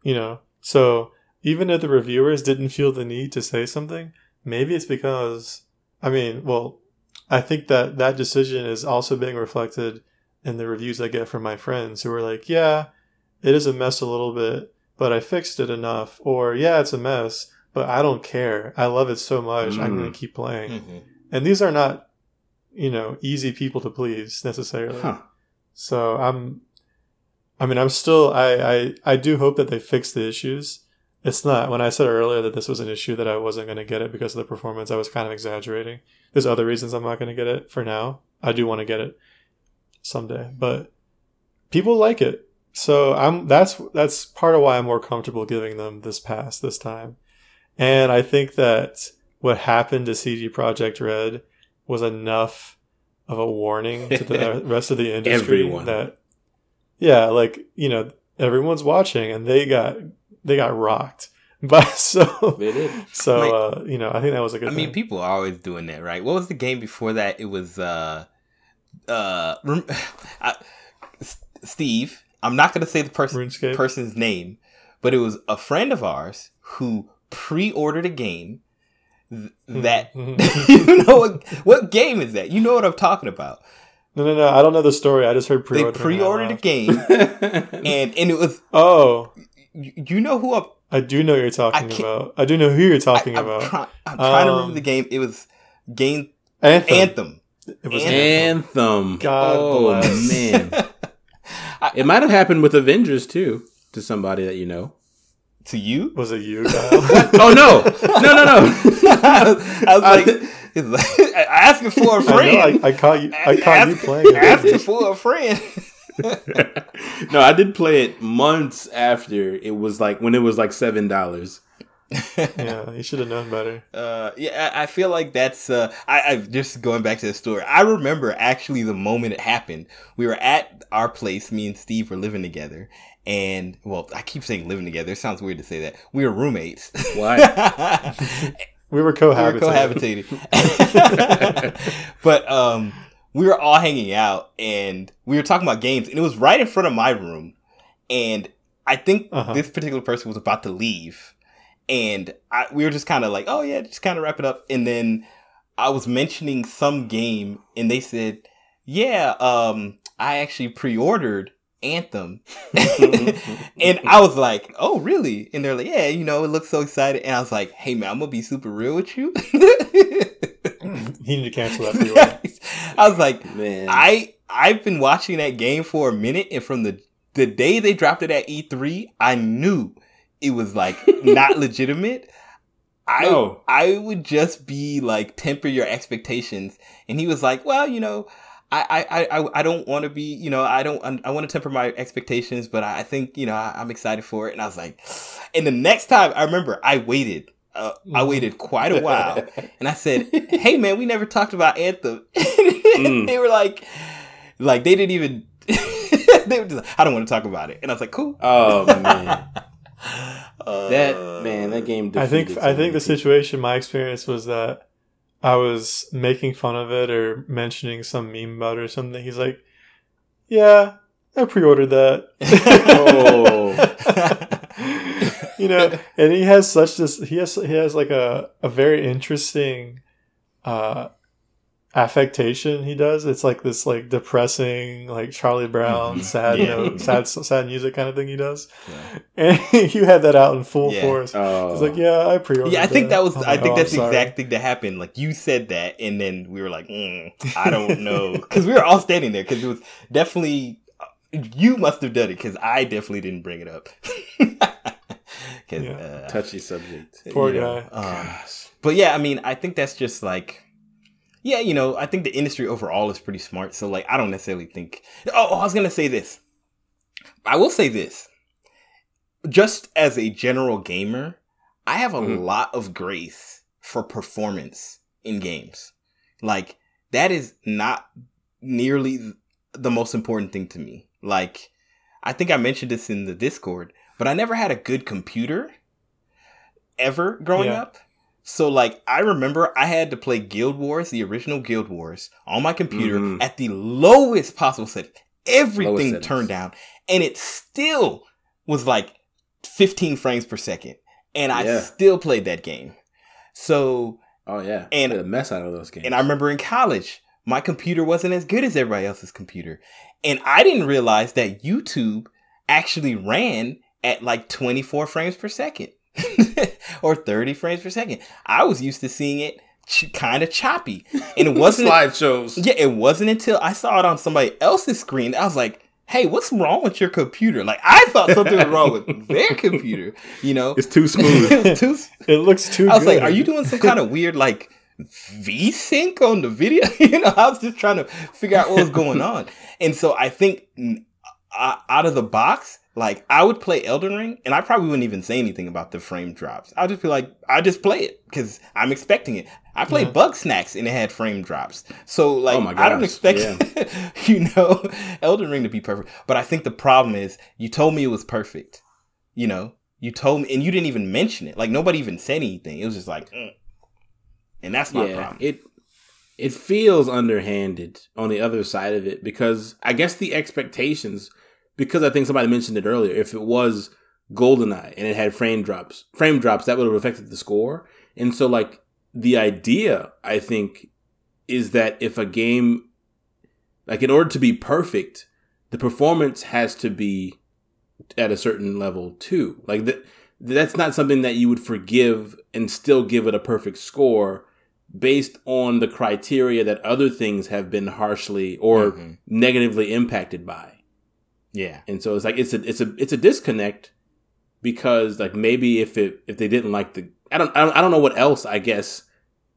You know. So, even if the reviewers didn't feel the need to say something, maybe it's because I mean, well, I think that that decision is also being reflected in the reviews I get from my friends who are like, "Yeah, it is a mess a little bit, but I fixed it enough. Or, yeah, it's a mess, but I don't care. I love it so much. Mm. I'm going to keep playing. Mm-hmm. And these are not, you know, easy people to please necessarily. Huh. So I'm, I mean, I'm still, I, I, I do hope that they fix the issues. It's not, when I said earlier that this was an issue that I wasn't going to get it because of the performance, I was kind of exaggerating. There's other reasons I'm not going to get it for now. I do want to get it someday, but people like it so I'm that's that's part of why I'm more comfortable giving them this pass this time. And I think that what happened to CD Projekt Red was enough of a warning to the *laughs* rest of the industry Everyone. that yeah, like, you know, everyone's watching and they got they got rocked. *laughs* But so they did. So like, uh, you know, I think that was a good I thing. mean, people are always doing that, right? What was the game before that? It was uh uh *laughs* I, Steve I'm not going to say the person person's name, but it was a friend of ours who pre-ordered a game th- hmm. that *laughs* you know what, what game is that? You know what I'm talking about. No, no, no. I don't know the story. I just heard pre-order. They pre-ordered a game, and and it was oh. You, you know who I'm, I do know you're talking I about. I do know who you're talking I, I'm about. Try, I'm trying um, to remember the game. It was game Anthem. Anthem. It was Anthem. Anthem. God oh bless. man. *laughs* it might have happened with Avengers too, to somebody that you know. To you? Was it you, *laughs* oh no, no, no, no! *laughs* I was like, like asking for a friend. I, know, I, I caught you. I caught you playing. Asking for a friend. *laughs* no, I did play it months after it was like when it was like seven dollars. *laughs* yeah, you should have known better. Uh, yeah, I, I feel like that's. Uh, I, I just going back to the story. I remember actually the moment it happened. We were at our place. Me and Steve were living together, and well, I keep saying living together. It sounds weird to say that. We were roommates. Why? *laughs* we were cohabitating. We were cohabitating. but um, we were all hanging out, and we were talking about games, and it was right in front of my room, and I think uh-huh. this particular person was about to leave and I, we were just kind of like, oh yeah, just kind of wrap it up. And then I was mentioning some game, and they said, yeah, um, I actually pre-ordered Anthem, *laughs* and I was like, oh really? And they're like, yeah, you know, it looks so excited. And I was like, hey man, I'm gonna be super real with you. *laughs* *laughs* he need to cancel that pre-order. *laughs* I was like, man, I I've been watching that game for a minute, and from the the day they dropped it at E3, I knew it was like *laughs* not legitimate, I no. I would just be like temper your expectations. And he was like, well, you know, I I I, I don't want to be, you know, I don't I want to temper my expectations, but I think you know I, am excited for it. And I was like, *sighs* and the next time I remember I waited. Uh, *laughs* I waited quite a while, *laughs* and I said, "Hey, man, we never talked about Anthem." *laughs* mm. They were like, like they didn't even. they were just like, "I don't want to talk about it," and I was like, "Cool." Oh man. that man, that game. I think I think the situation, my experience was that I was making fun of it or mentioning some meme about it or something. He's like, "Yeah, I pre-ordered that." oh. You know, *laughs* and he has such this. He has he has like a a very interesting, uh, affectation he does. It's like this like depressing, like Charlie Brown, Mhm. sad, Yeah. note, sad, sad music kind of thing he does. And *laughs* you had that out in full Yeah. force. Oh, It's like, yeah, I pre-ordered. Yeah, I think that was. I'm I like, think oh, that's the exact thing that happened. Like you said that, and then we were like, mm, I don't know, *laughs* because we were all standing there because it was definitely you must have done it because I definitely didn't bring it up. *laughs* Because Yeah. uh, touchy subject. Poor you know, guy. um, but yeah, I mean, I think that's just like, yeah, you know, I think the industry overall is pretty smart. So like, I don't necessarily think. Oh, oh, I was gonna say this. I will say this. Just as a general gamer, I have a Mhm. lot of grace for performance in games. Like that is not nearly the most important thing to me. Like I think I mentioned this in the Discord, but I never had a good computer ever growing Yeah. up. So like I remember I had to play Guild Wars, the original Guild Wars, on my computer Mhm. at the lowest possible setting. Everything turned down. And it still was like 15 frames per second. And I Yeah. still played that game. So Oh yeah, And- a mess out of those games. and I remember in college, my computer wasn't as good as everybody else's computer. And I didn't realize that YouTube actually ran at like 24 frames per second *laughs* or 30 frames per second. I was used to seeing it ch- kind of choppy. And it wasn't *laughs* slideshows. Yeah, it wasn't until I saw it on somebody else's screen I was like, "Hey, what's wrong with your computer?" Like I thought something was *laughs* wrong with their computer, you know. It's too smooth. it too It looks too. I was like, "Are you doing some kind of weird like V sync on the video?" you know, I was just trying to figure out what was going on, and so I think uh, out of the box, like I would play Elden Ring, and I probably wouldn't even say anything about the frame drops. I'd just be like, I just play it because I'm expecting it. I played Yeah. Bugsnax and it had frame drops, so like Oh my I don't expect *laughs* you know Elden Ring to be perfect. But I think the problem is you told me it was perfect. You know, you told me, and you didn't even mention it. Like nobody even said anything. It was just like, mm. and that's my yeah, problem. it it feels underhanded on the other side of it because I guess the expectations because I think somebody mentioned it earlier. If it was GoldenEye and it had frame drops, frame drops that would have affected the score. And so, like the idea, I think, is that if a game, like in order to be perfect, the performance has to be at a certain level too. Like that, that's not something that you would forgive and still give it a perfect score based on the criteria that other things have been harshly or Mhm. negatively impacted by. Yeah, And so it's like it's a it's a it's a disconnect because like maybe if it if they didn't like the I don't I don't, I don't know what else I guess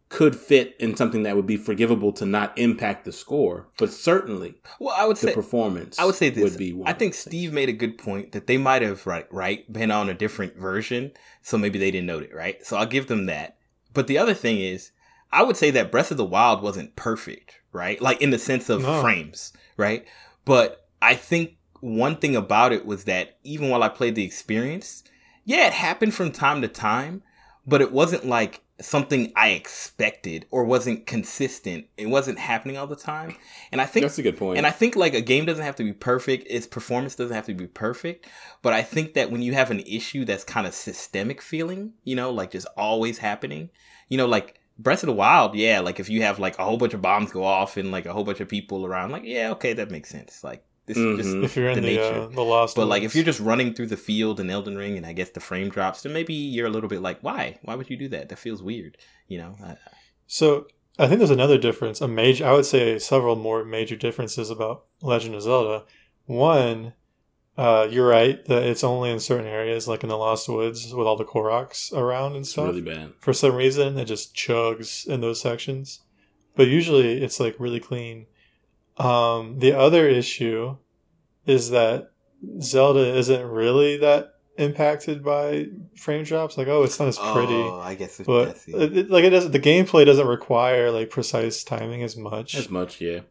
could fit in something that would be forgivable to not impact the score, but certainly well, I would the say performance. I would say this. would be. One I think those things. Steve made a good point that they might have right right been on a different version, so maybe they didn't note it. Right, so I'll give them that. But the other thing is, I would say that Breath of the Wild wasn't perfect, right? Like in the sense of No. frames, right? But I think one thing about it was that even while I played the experience, yeah, it happened from time to time, but it wasn't like something I expected or wasn't consistent. It wasn't happening all the time. And I think that's a good point. and I think like a game doesn't have to be perfect. Its performance doesn't have to be perfect. But I think that when you have an issue that's kind of systemic feeling, you know, like just always happening, you know, like Breath of the Wild, yeah, like if you have like a whole bunch of bombs go off and like a whole bunch of people around, like yeah, okay, that makes sense. Like this is just Mhm. if you're in the the nature. uh, the lost. but like if you're just running through the field in Elden Ring and I guess the frame drops, then maybe you're a little bit like, why? Why would you do that? That feels weird, you know? I, So I think there's another difference. A major, I would say, several more major differences about Legend of Zelda. One, uh, you're right that it's only in certain areas, like in the Lost Woods, with all the Koroks around and it's stuff. really bad. For some reason, it just chugs in those sections, but usually it's like really clean. Um, the other issue is that Zelda isn't really that impacted by frame drops. Like, oh, it's not as pretty. Oh, I guess it, But that's it. it, it- like it doesn't, the gameplay doesn't require like precise timing as much. As much, yeah.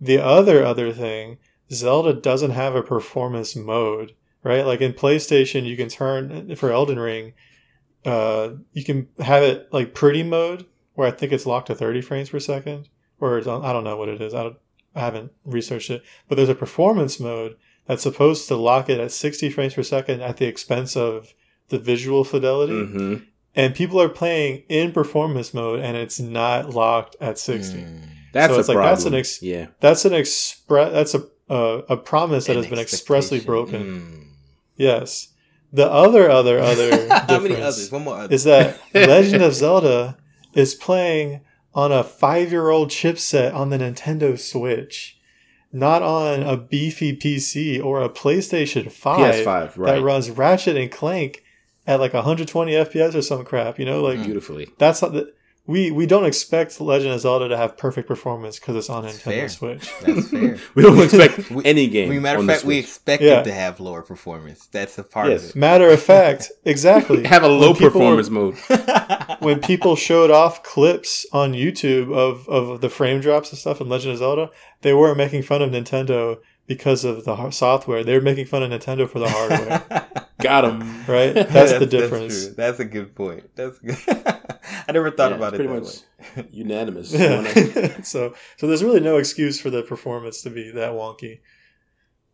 The other other thing, Zelda doesn't have a performance mode, right? Like in PlayStation, you can turn for Elden Ring, uh, you can have it like pretty mode, where I think it's locked to 30 frames per second, or it's on, I don't know what it is. I, don't, I haven't researched it, but there's a performance mode that's supposed to lock it at 60 frames per second at the expense of the visual fidelity hmm and people are playing in performance mode and it's not locked at 60 Mm. That's so a it's like problem. that's an ex- yeah. that's an express that's a uh, a promise that An has been expressly broken. Yes. The other other other *laughs* How many others? One more other. is that *laughs* Legend of Zelda is playing on a five year old chipset on the Nintendo Switch, not on a beefy PC or a PlayStation 5, PS5, right. that runs Ratchet and Clank at like 120 FPS or some crap. You know, like Beautifully. that's not the. We, we don't expect Legend of Zelda to have perfect performance because it's on Nintendo fair. Switch. That's fair. *laughs* We don't expect We- any game. We matter of fact, we expect Yeah. it to have lower performance. That's a part Yes. of it. Matter of fact, *laughs* exactly. *laughs* have a low When people- performance mode. when people showed off clips on YouTube of, of the frame drops and stuff in Legend of Zelda, they weren't making fun of Nintendo because of the software. They were making fun of Nintendo for the hardware, Got him. *laughs* right? That's, the difference. true. That's a good point. That's good. *laughs* I never thought Yeah, about it pretty that much way. *laughs* unanimous. Yeah. so so there's really no excuse for the performance to be that wonky.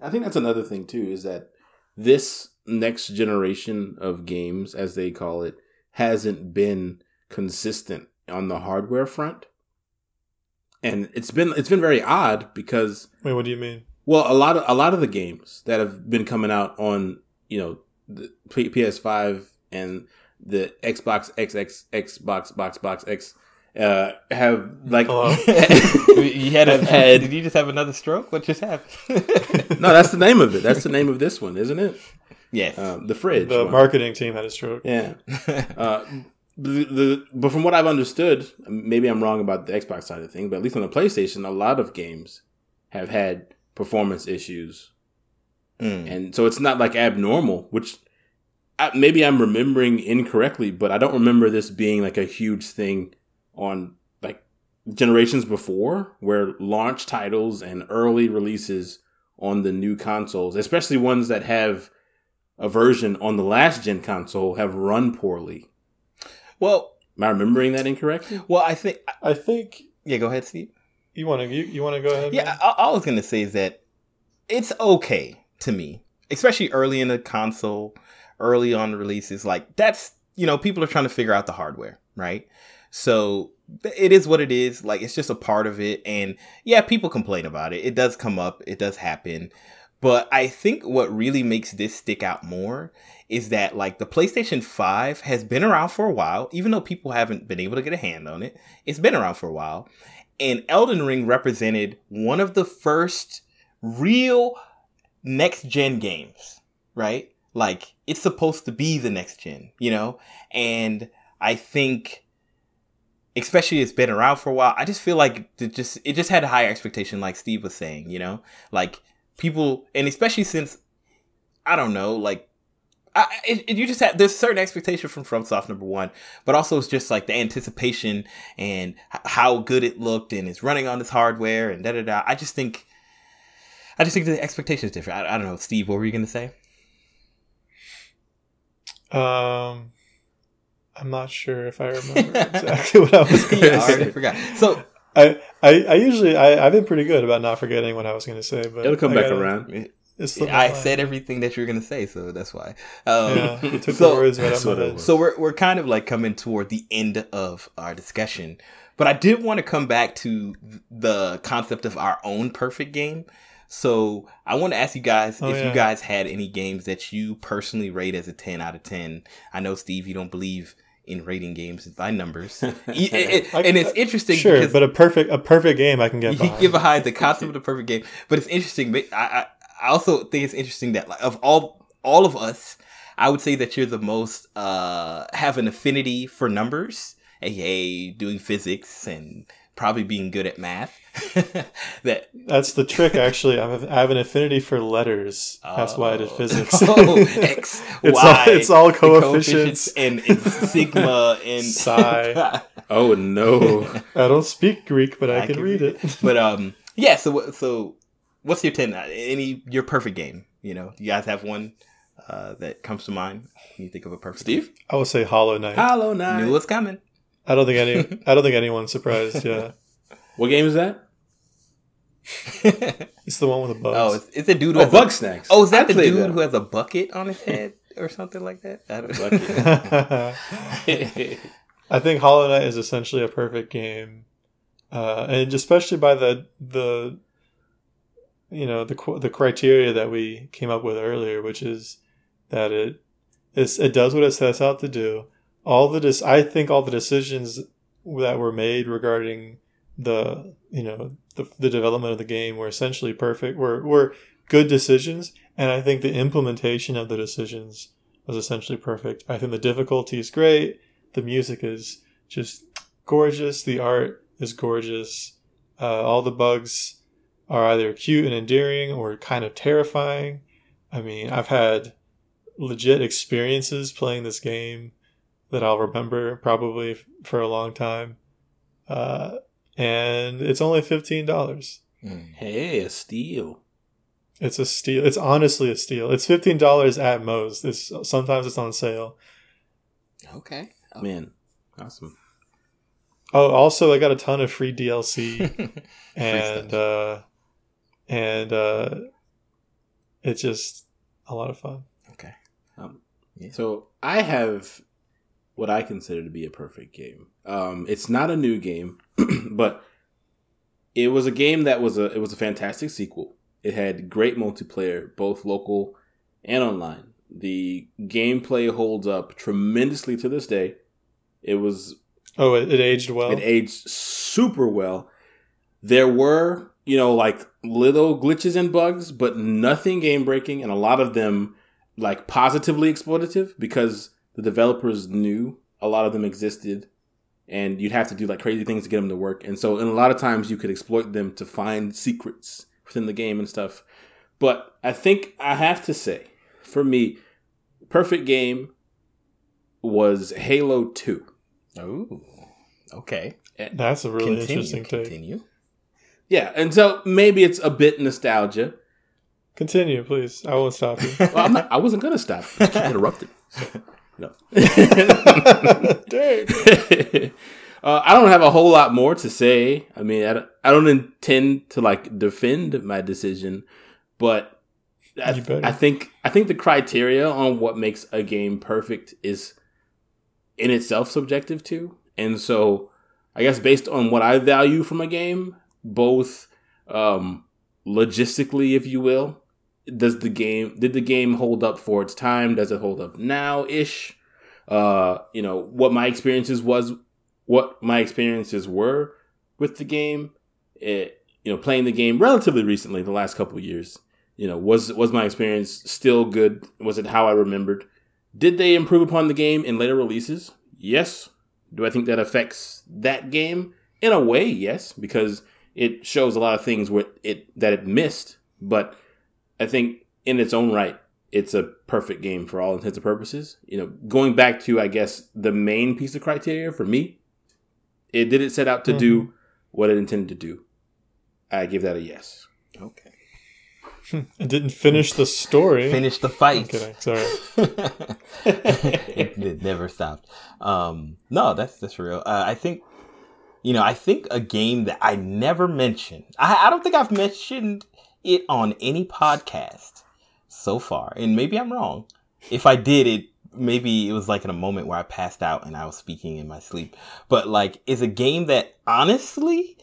I think that's another thing too is that this next generation of games, as they call it, hasn't been consistent on the hardware front, and it's been it's been very odd because Wait, what do you mean? well, a lot of a lot of the games that have been coming out on you know the PS5 and the Xbox XX Xbox Box Box X uh, have like Hello? *laughs* you had a Have had- Did you just have another stroke? What just happened? *laughs* no, that's the name of it. That's the name of this one, isn't it? yes. Um, the fridge. The one. marketing team had a stroke. Yeah. Uh, the, the but from what I've understood, maybe I'm wrong about the Xbox side of things, but at least on the PlayStation, a lot of games have had performance issues, Mm. and so it's not like abnormal. Which I, maybe I'm remembering incorrectly, but I don't remember this being like a huge thing on like generations before, where launch titles and early releases on the new consoles, especially ones that have a version on the last gen console, have run poorly. Well, Am I remembering that incorrectly? well, I think. I think Yeah, go ahead, Steve. you want to you, you want to go ahead. Yeah. I, all I was gonna say is that it's okay to me, especially early in the console, early on releases. Like that's you know people are trying to figure out the hardware, right? So it is what it is. Like it's just a part of it, and yeah, people complain about it. It does come up. It does happen. But I think what really makes this stick out more is that like the PlayStation 5 has been around for a while, even though people haven't been able to get a hand on it. It's been around for a while. And Elden Ring represented one of the first real next gen games, right? Like it's supposed to be the next gen, you know? And I think especially it's been around for a while, I just feel like it just it just had a higher expectation like Steve was saying, you know? Like people and especially since I don't know, like I, it, you just have there's certain expectation from FromSoft number one, but also it's just like the anticipation and h- how good it looked and it's running on this hardware and da da da. I just think, I just think the expectation is different. I, I don't know, Steve. What were you gonna say? Um, I'm not sure if I *laughs* remember exactly what I was going *laughs* yeah, to I already forgot. So I, I, I usually I, I've been pretty good about not forgetting what I was going to say, but It'll come I back gotta- around. I said everything that you were gonna say, so that's why. Um, Yeah, you took so- the words right out That's of what my it head. was. So we're we're kind of like coming toward the end of our discussion, but I did want to come back to the concept of our own perfect game. So I want to ask you guys Oh, if yeah. you guys had any games that you personally rate as a ten out of ten. I know Steve, you don't believe in rating games by numbers, *laughs* it- it- I- and it's interesting Sure, because but a perfect a perfect game I can get *laughs* you behind. get behind the concept *laughs* of the perfect game. But it's interesting. But I, I, I also think it's interesting that like, of all all of us, I would say that you're the most uh have an affinity for numbers, aka doing physics and probably being good at math. *laughs* that That's the trick, actually. I have, I have an affinity for letters. That's why I did Oh. physics. *laughs* oh, X, *laughs* It's Y, all- it's all the coefficients. and, and sigma and Psi. Oh no! I don't speak Greek, but I, I can, can read read it. but um, yeah. So so, what's your ten? Any your perfect game? You know, you guys have one uh, that comes to mind. Can you think of a perfect? Steve, I would say Hollow Knight. Hollow? Knight. knew what's coming. I don't think any. I don't think anyone's surprised. Yeah, *laughs* What game is that? *laughs* it's the one with the bugs. oh, it's, it's a dude. Who Oh, Bug a, Snacks. Oh, is that I the dude that. who has a bucket on his head or something like that? I don't Bucket. *laughs* I think Hollow Knight is essentially a perfect game. uh, and especially by the the you know the the criteria that we came up with earlier, which is that it is it does what it sets out to do. All the dis- I think all the decisions that were made regarding the you know the, the development of the game were essentially perfect were were good decisions. And i think the implementation of the decisions was essentially perfect. I think the difficulty is great. The music is just gorgeous. The art is gorgeous. Uh, all the bugs are either cute and endearing or kind of terrifying. I mean i've had legit experiences playing this game that i'll remember probably for a long time uh, and it's only fifteen dollars. Mm. Hey, a steal! It's a steal. It's honestly a steal. It's fifteen dollars at most. It's sometimes it's on sale. Okay, oh. man, awesome. Oh, also I got a ton of free DLC, *laughs* and uh, and uh, it's just a lot of fun. Okay. Um, yeah. So I have what I consider to be a perfect game. Um, it's not a new game, *clears throat* but it was a game that was a it was a fantastic sequel. It had great multiplayer, both local and online. The gameplay holds up tremendously to this day. It was oh, it, it aged well. It aged super well. There were you know like little glitches and bugs, but nothing game breaking, and a lot of them like positively exploitative because the developers knew a lot of them existed and you'd have to do like crazy things to get them to work. And so, in a lot of times, you could exploit them to find secrets within the game and stuff. But I think I have to say, for me, perfect game was Halo Two. Oh, okay, that's a really continue, interesting take. Continue. Yeah, and so maybe it's a bit nostalgia. Continue, please. I won't stop you. well, not, I wasn't gonna stop. You *laughs* interrupted. No. *laughs* uh, I don't have a whole lot more to say. I mean, I don't, I don't intend to like defend my decision, but I, th- I think I think the criteria on what makes a game perfect is in itself subjective too. And so, I guess based on what I value from a game, both um, logistically, if you will, does the game did the game hold up for its time? Does it hold up now ish? Uh, you know what my experiences was, what my experiences were with the game. It, you know, playing the game relatively recently, the last couple years. You know, was was my experience still good? Was it how I remembered? Did they improve upon the game in later releases? Yes. Do I think that affects that game? In a way, yes, because it shows a lot of things where it that it missed, but I think in its own right, it's a perfect game for all intents and purposes. You know, going back to I guess the main piece of criteria for me, it did it set out to mm-hmm. do what it intended to do. I give that a yes. Okay. *laughs* It didn't finish the story. Finish the fight. Okay, sorry. it, *laughs* it, never stopped. Um, no, that's that's real. Uh, I think, you know, I think a game that I never mentioned. I, I don't think I've mentioned it on any podcast so far, and maybe I'm wrong. If I did it, maybe it was like in a moment where I passed out and I was speaking in my sleep. But like, it's a game that honestly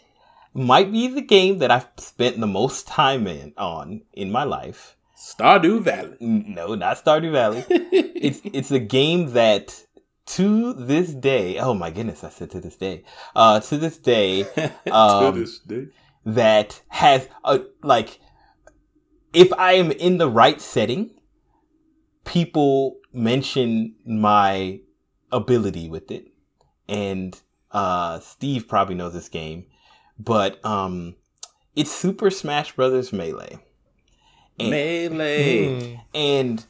might be the game that I've spent the most time in on in my life. Stardew Valley. No, not Stardew Valley. *laughs* it's it's a game that to this day, oh my goodness, I said to this day, uh, to this day, *laughs* um, to this day, that has a like if I am in the right setting, people mention my ability with it. And uh, Steve probably knows this game, but um, it's Super Smash Brothers Melee. And, Melee. Hmm. And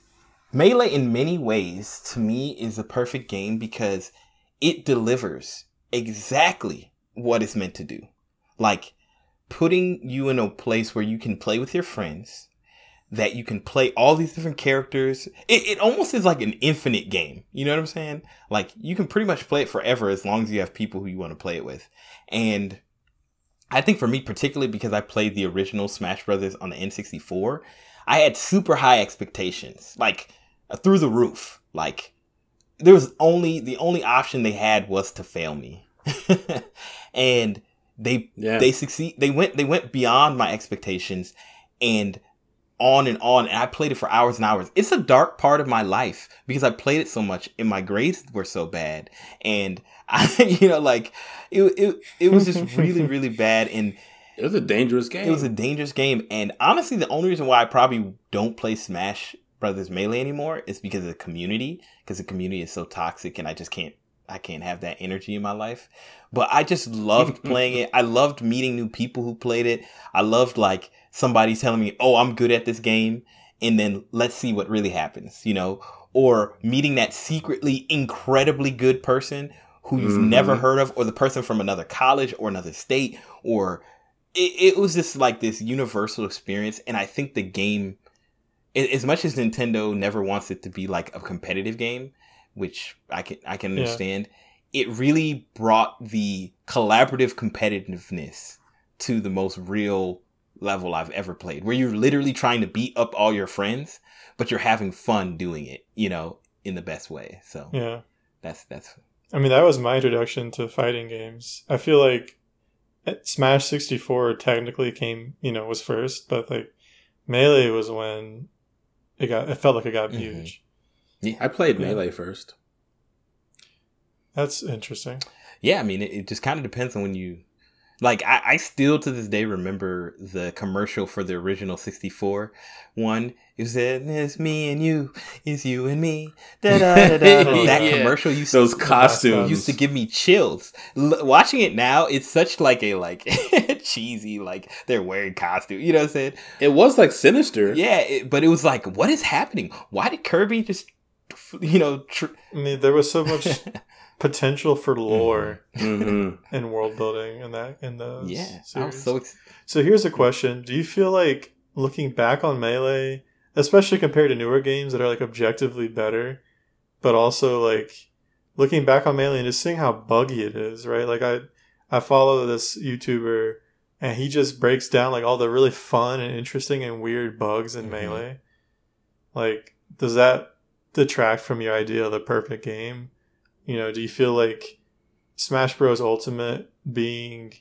Melee, in many ways, to me, is a perfect game because it delivers exactly what it's meant to do. Like, putting you in a place where you can play with your friends, that you can play all these different characters. It, it almost is like an infinite game. You know what I'm saying? Like you can pretty much play it forever as long as you have people who you want to play it with. And I think for me, particularly because I played the original Smash Brothers on the N64, I had super high expectations, like uh, through the roof. Like there was only the only option they had was to fail me. *laughs* and they yeah. they succeed. They went they went beyond my expectations, and on and on. And I played it for hours and hours. It's a dark part of my life because I played it so much, and my grades were so bad, and *laughs* I, you know, like it it it was just really *laughs* really bad and. It was a dangerous game. It was a dangerous game, and honestly, the only reason why I probably don't play Smash Brothers Melee anymore is because of the community. Because the community is so toxic, and I just can't I can't have that energy in my life. But I just loved *laughs* playing it. I loved meeting new people who played it. I loved like somebody telling me, "Oh, I'm good at this game," and then let's see what really happens, you know, or meeting that secretly incredibly good person who you've mm-hmm. never heard of, or the person from another college or another state, or it, it was just like this universal experience. And I think the game, as much as Nintendo never wants it to be like a competitive game, which I can I can understand. Yeah. It really brought the collaborative competitiveness to the most real level I've ever played, where you're literally trying to beat up all your friends, but you're having fun doing it, you know, in the best way. So yeah, that's that's. I mean, that was my introduction to fighting games. I feel like Smash 64 technically came, you know, was first, but like Melee was when it got. It felt like it got mm-hmm. huge. Yeah, I played yeah. Melee first. That's interesting. Yeah, I mean, it, it just kind of depends on when you. Like, I, I, still to this day remember the commercial for the original 64 one. It said, It's me and you, it's you and me. Da, da, da, *laughs* that yeah. commercial used Those to, costumes used to give me chills. L- watching it now, it's such like a like *laughs* cheesy, like they're wearing costume. You know what I'm saying? It was like sinister. Yeah, it, but it was like, what is happening? Why did Kirby just *laughs* you know. Tr- I mean, there was so *laughs* much potential for lore mm-hmm. *laughs* and world building in that in the yeah. Series. I was so ex- so here's a question: Do you feel like looking back on melee, especially compared to newer games that are like objectively better, but also like looking back on melee and just seeing how buggy it is, right? Like I I follow this YouTuber and he just breaks down like all the really fun and interesting and weird bugs in mm-hmm. melee. Like, does that detract from your idea of the perfect game? You know, do you feel like Smash Bros. Ultimate being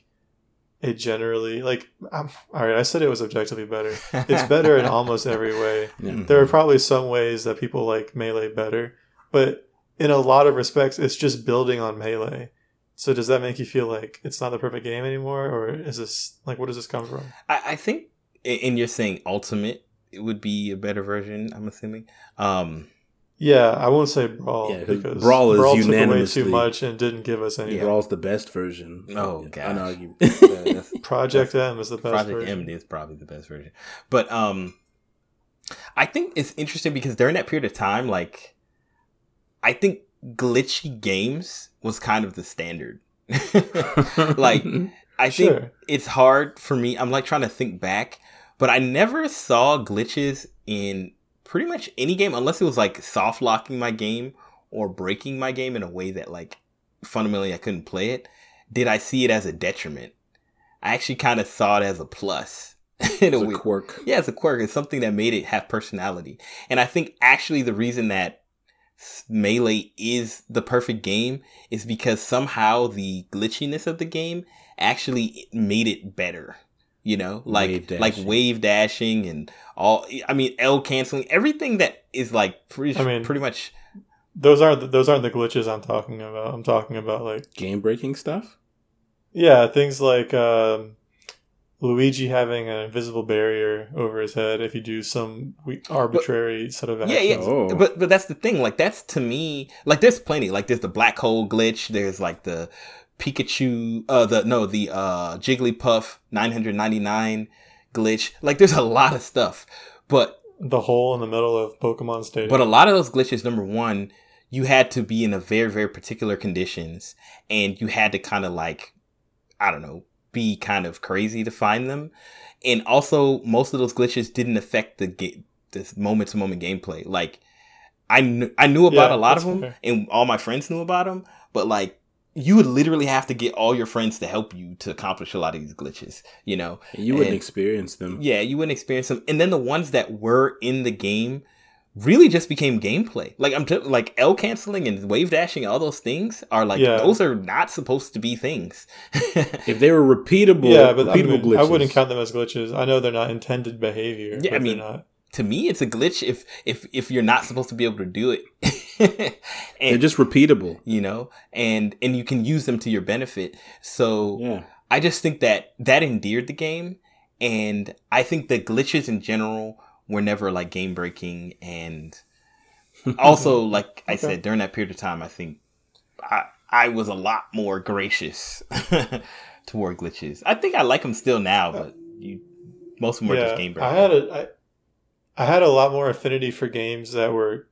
a generally like I'm, all right i said it was objectively better it's *laughs* better in almost every way yeah. there are probably some ways that people like melee better but in a lot of respects it's just building on melee so does that make you feel like it's not the perfect game anymore or is this like what does this come from i, I think and you're saying ultimate it would be a better version i'm assuming um yeah, I won't say Brawl yeah, because Brawl is Brawl unanimously took away too much and didn't give us any. Yeah, Brawl's the best version. Oh god, unarguable. *laughs* Project M is the best. Version. Project version. M is probably the best version, but um, I think it's interesting because during that period of time, like, I think glitchy games was kind of the standard. *laughs* like, *laughs* I think sure. it's hard for me. I'm like trying to think back, but I never saw glitches in pretty much any game unless it was like soft locking my game or breaking my game in a way that like fundamentally I couldn't play it, did I see it as a detriment? I actually kind of saw it as a plus. *laughs* in a, a quirk. Yeah, it's a quirk. It's something that made it have personality. And I think actually the reason that Melee is the perfect game is because somehow the glitchiness of the game actually made it better you know, like wave like wave dashing and all. I mean, L canceling, everything that is like pretty. I mean, pretty much. Those aren't those aren't the glitches I'm talking about. I'm talking about like game breaking stuff. Yeah, things like um, Luigi having an invisible barrier over his head if you do some arbitrary but, set of actions. Yeah, yeah. Oh. But but that's the thing. Like that's to me like there's plenty. Like there's the black hole glitch. There's like the Pikachu, uh, the no, the uh, Jigglypuff 999 glitch. Like, there's a lot of stuff, but the hole in the middle of Pokemon Stadium. But a lot of those glitches, number one, you had to be in a very, very particular conditions, and you had to kind of like, I don't know, be kind of crazy to find them. And also, most of those glitches didn't affect the ga- this moment to moment gameplay. Like, I kn- I knew about yeah, a lot of them, fair. and all my friends knew about them, but like you would literally have to get all your friends to help you to accomplish a lot of these glitches, you know. And you wouldn't and, experience them. Yeah, you wouldn't experience them. And then the ones that were in the game really just became gameplay. Like I'm t- like L canceling and wave dashing, all those things are like Yeah. those are not supposed to be things. *laughs* If they were repeatable, yeah, but I, repeatable mean, glitches, I wouldn't count them as glitches. I know they're not intended behavior. Yeah, I mean, they're not. To me, it's a glitch if if if you're not supposed to be able to do it. *laughs* They're and just repeatable. you know, and and you can use them to your benefit. So Yeah. I just think that that endeared the game, and I think that glitches in general were never like game breaking, and *laughs* also like I Okay. said during that period of time, I think I I was a lot more gracious *laughs* toward glitches. I think I like them still now, but you most of them are just game breaking. I had a I, I had a lot more affinity for games that were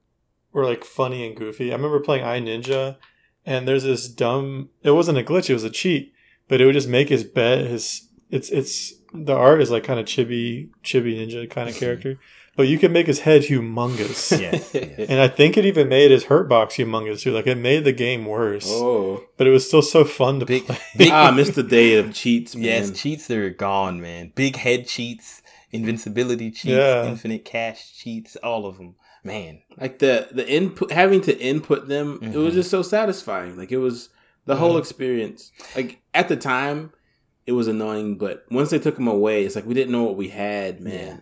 were like funny and goofy. I remember playing I Ninja, and there's this dumb. It wasn't a glitch; it was a cheat. But it would just make his bed. His it's it's the art is like kind of chibi chibi ninja kind of *laughs* character, but you can make his head humongous. yes, *laughs* yes. And I think it even made his hurt box humongous too. Like it made the game worse, Oh, but it was still so fun to Big, play. big, ah, I missed the day of cheats. Man. Yes, cheats are gone, man. Big head cheats, invincibility cheats, Yeah. infinite cash cheats, all of them. Man, like the the input having to input them it was Mhm. just so satisfying like it was the whole Mhm. experience like at the time it was annoying but once they took them away it's like we didn't know what we had man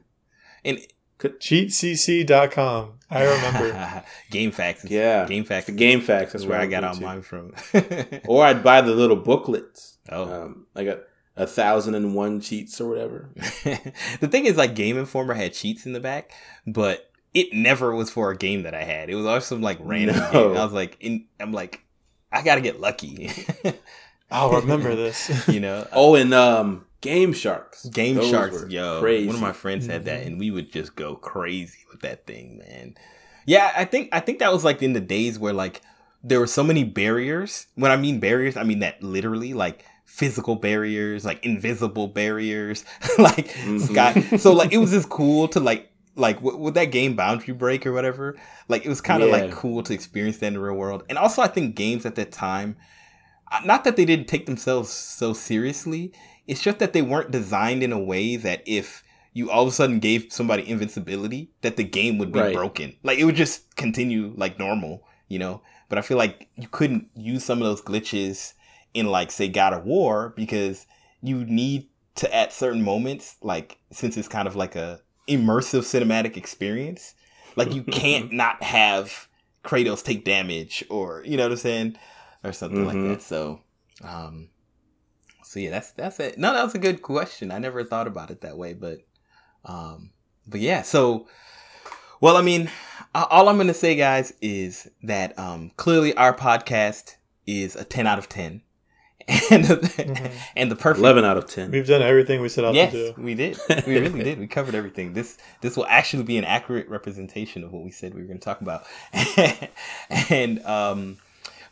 and Cheatcc.com. I remember. *laughs* GameFAQs. yeah GameFAQs. the GameFAQs That's where I got all mine from. *laughs* or i'd buy the little booklets oh. um like a, a thousand and one cheats or whatever *laughs* the thing is, like, Game Informer had cheats in the back, but it never was for a game that I had. It was always some like random No. game. I was like, in, I'm like, I gotta get lucky, *laughs* I'll remember this. *laughs* you know. oh and um game sharks Game Those Sharks, were yo. crazy. One of my friends had that, Mhm. and we would just go crazy with that thing, man. Yeah, I think I think that was like in the days where like there were so many barriers. When I mean barriers, I mean that literally, like physical barriers, like invisible barriers, *laughs* like Mhm. sky. So like it was just cool to like like with, with that game Boundary Break or whatever. Like it was kind of Yeah. like cool to experience that in the real world. And also, I think games at that time, uh, not that they didn't take themselves so seriously. It's just that they weren't designed in a way that if you all of a sudden gave somebody invincibility, that the game would be Right. broken. Like it would just continue like normal, you know. But I feel like you couldn't use some of those glitches in like say God of War because you need to at certain moments, like since it's kind of like a immersive cinematic experience, like you *laughs* can't not have Kratos take damage or you know what I'm saying or something Mhm. like that. So, um, so yeah, that's that's it. No, that was a good question. I never thought about it that way, but, um, but yeah. So, well, I mean, all I'm gonna say, guys, is that um, clearly our podcast is a 10 out of 10, and Mhm. and the perfect 11 out of 10 We've done everything we set out yes, to do. we did. *laughs* We really did. We covered everything. This this will actually be an accurate representation of what we said we were going to talk about. *laughs* and um,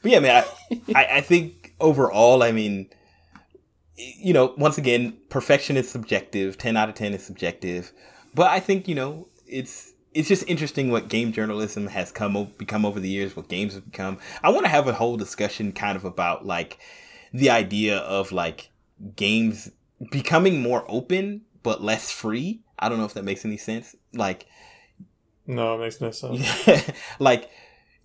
but yeah, man, I, I I think overall, I mean, you know, once again, perfection is subjective. Ten out of ten is subjective, but I think you know it's. It's just interesting what game journalism has come o- become over the years, what games have become. I want to have a whole discussion kind of about like the idea of like games becoming more open but less free. I don't know if that makes any sense. Like, No, it makes no sense. *laughs* like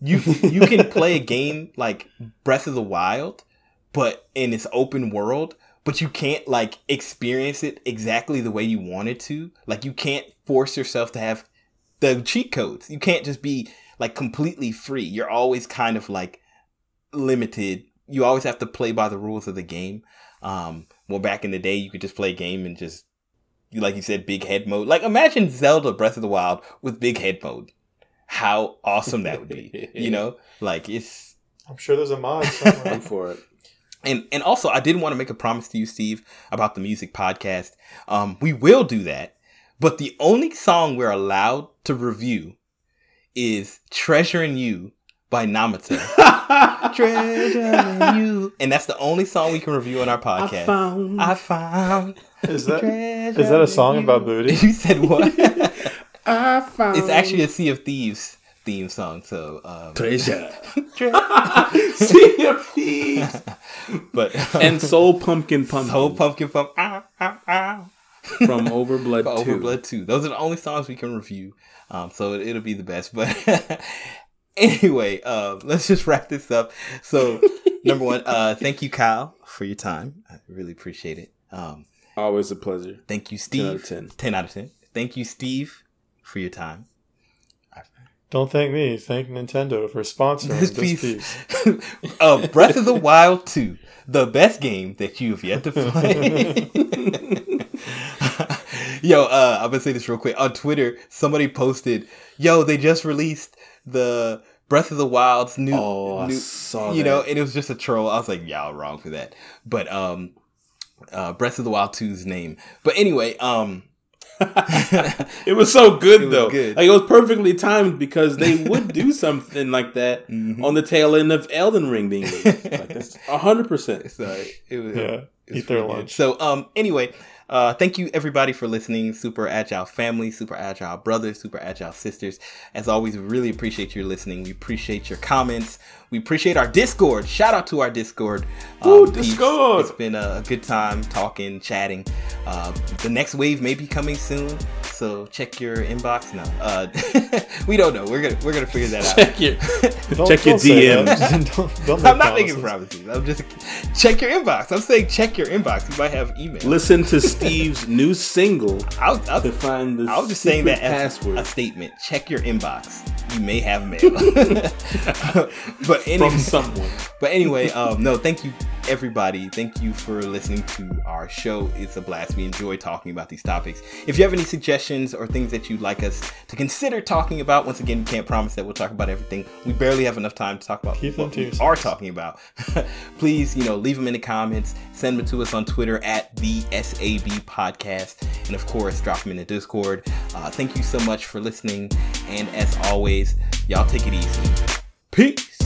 you you can play a game like Breath of the Wild, but in its open world, but you can't like experience it exactly the way you wanted to. Like you can't force yourself to have the cheat codes. You can't just be like completely free. You're always kind of like limited. You always have to play by the rules of the game. Um, well, back in the day, you could just play a game and just, like you said, big head mode. Like imagine Zelda Breath of the Wild with big head mode. How awesome that would be, you know? *laughs* Like it's I'm sure there's a mod somewhere. For it and and also I did want to make a promise to you, Steve, about the music podcast. Um, we will do that, but the only song we're allowed to review is "Treasuring You" by Namata. *laughs* Treasuring you, and that's the only song we can review on our I podcast. found I found. Is that treasure is that a song about you. booty? *laughs* You said what? *laughs* I found it's actually a Sea of Thieves theme song. So, um, treasure *laughs* tre- sea of thieves but and soul pumpkin pumpkin Soul pumpkin pump. Ow, ow, ow. from Overblood For 2. Overblood 2. Those are the only songs we can review. Um, so it, will be the best. But anyway, uh, *laughs* let's just wrap this up. So, *laughs* number one, uh, thank you, Kyle, for your time. I really appreciate it. Um, Always a pleasure. thank you, Steve. 10 out of 10. 10 out of 10. Thank you, Steve, for your time. Don't thank me. Thank Nintendo for sponsoring This this, piece- piece. *laughs* uh, Breath of the Wild 2, the best game that you have yet to play. yo, uh, I'm gonna say this real quick. On Twitter, somebody posted, "Yo, they just released the Breath of the Wild's new, Oh, I new saw you that. know," and it was just a troll. I was like, "Y'all wrong for that," but um, uh, Breath of the Wild 2's name. But anyway, um, *laughs* it was so good It though. good. Like it was perfectly timed because they would do *laughs* something like that Mhm. on the tail end of Elden Ring being released. like that's *laughs* hundred percent. so it was Yeah, it was eat their lunch. So um anyway, uh thank you everybody for listening. Super Agile family, Super Agile brothers, Super Agile sisters. As always, we really appreciate your listening. We appreciate your comments. We appreciate our Discord. Shout out to our Discord. Woo, peeps. Discord! It's been a good time talking, chatting. Uh, the next wave may be coming soon, so check your inbox. No, uh, *laughs* we don't know. We're gonna we're gonna figure that out. Check your Don't- *laughs* check your don't say DMs. *laughs* don't, don't I'm make not making promises. promises. I'm just check your inbox. I'm saying check your inbox. You might have email. Listen to Steve's new single I'll, I'll, to find the I was just saying that as password a statement. Check your inbox. You may have mail. but *laughs* anyway, from someone. but anyway, um, no, thank you everybody. Thank you for listening to our show. It's a blast. We enjoy talking about these topics. If you have any suggestions or things that you'd like us to consider talking about, once again, we can't promise that we'll talk about everything. We barely have enough time to talk about Keep what we are talking about. *laughs* Please, you know, leave them in the comments. Send them to us on Twitter at the SAB Podcast, and of course, drop them in the Discord. Uh, thank you so much for listening, and as always, y'all take it easy. Peace.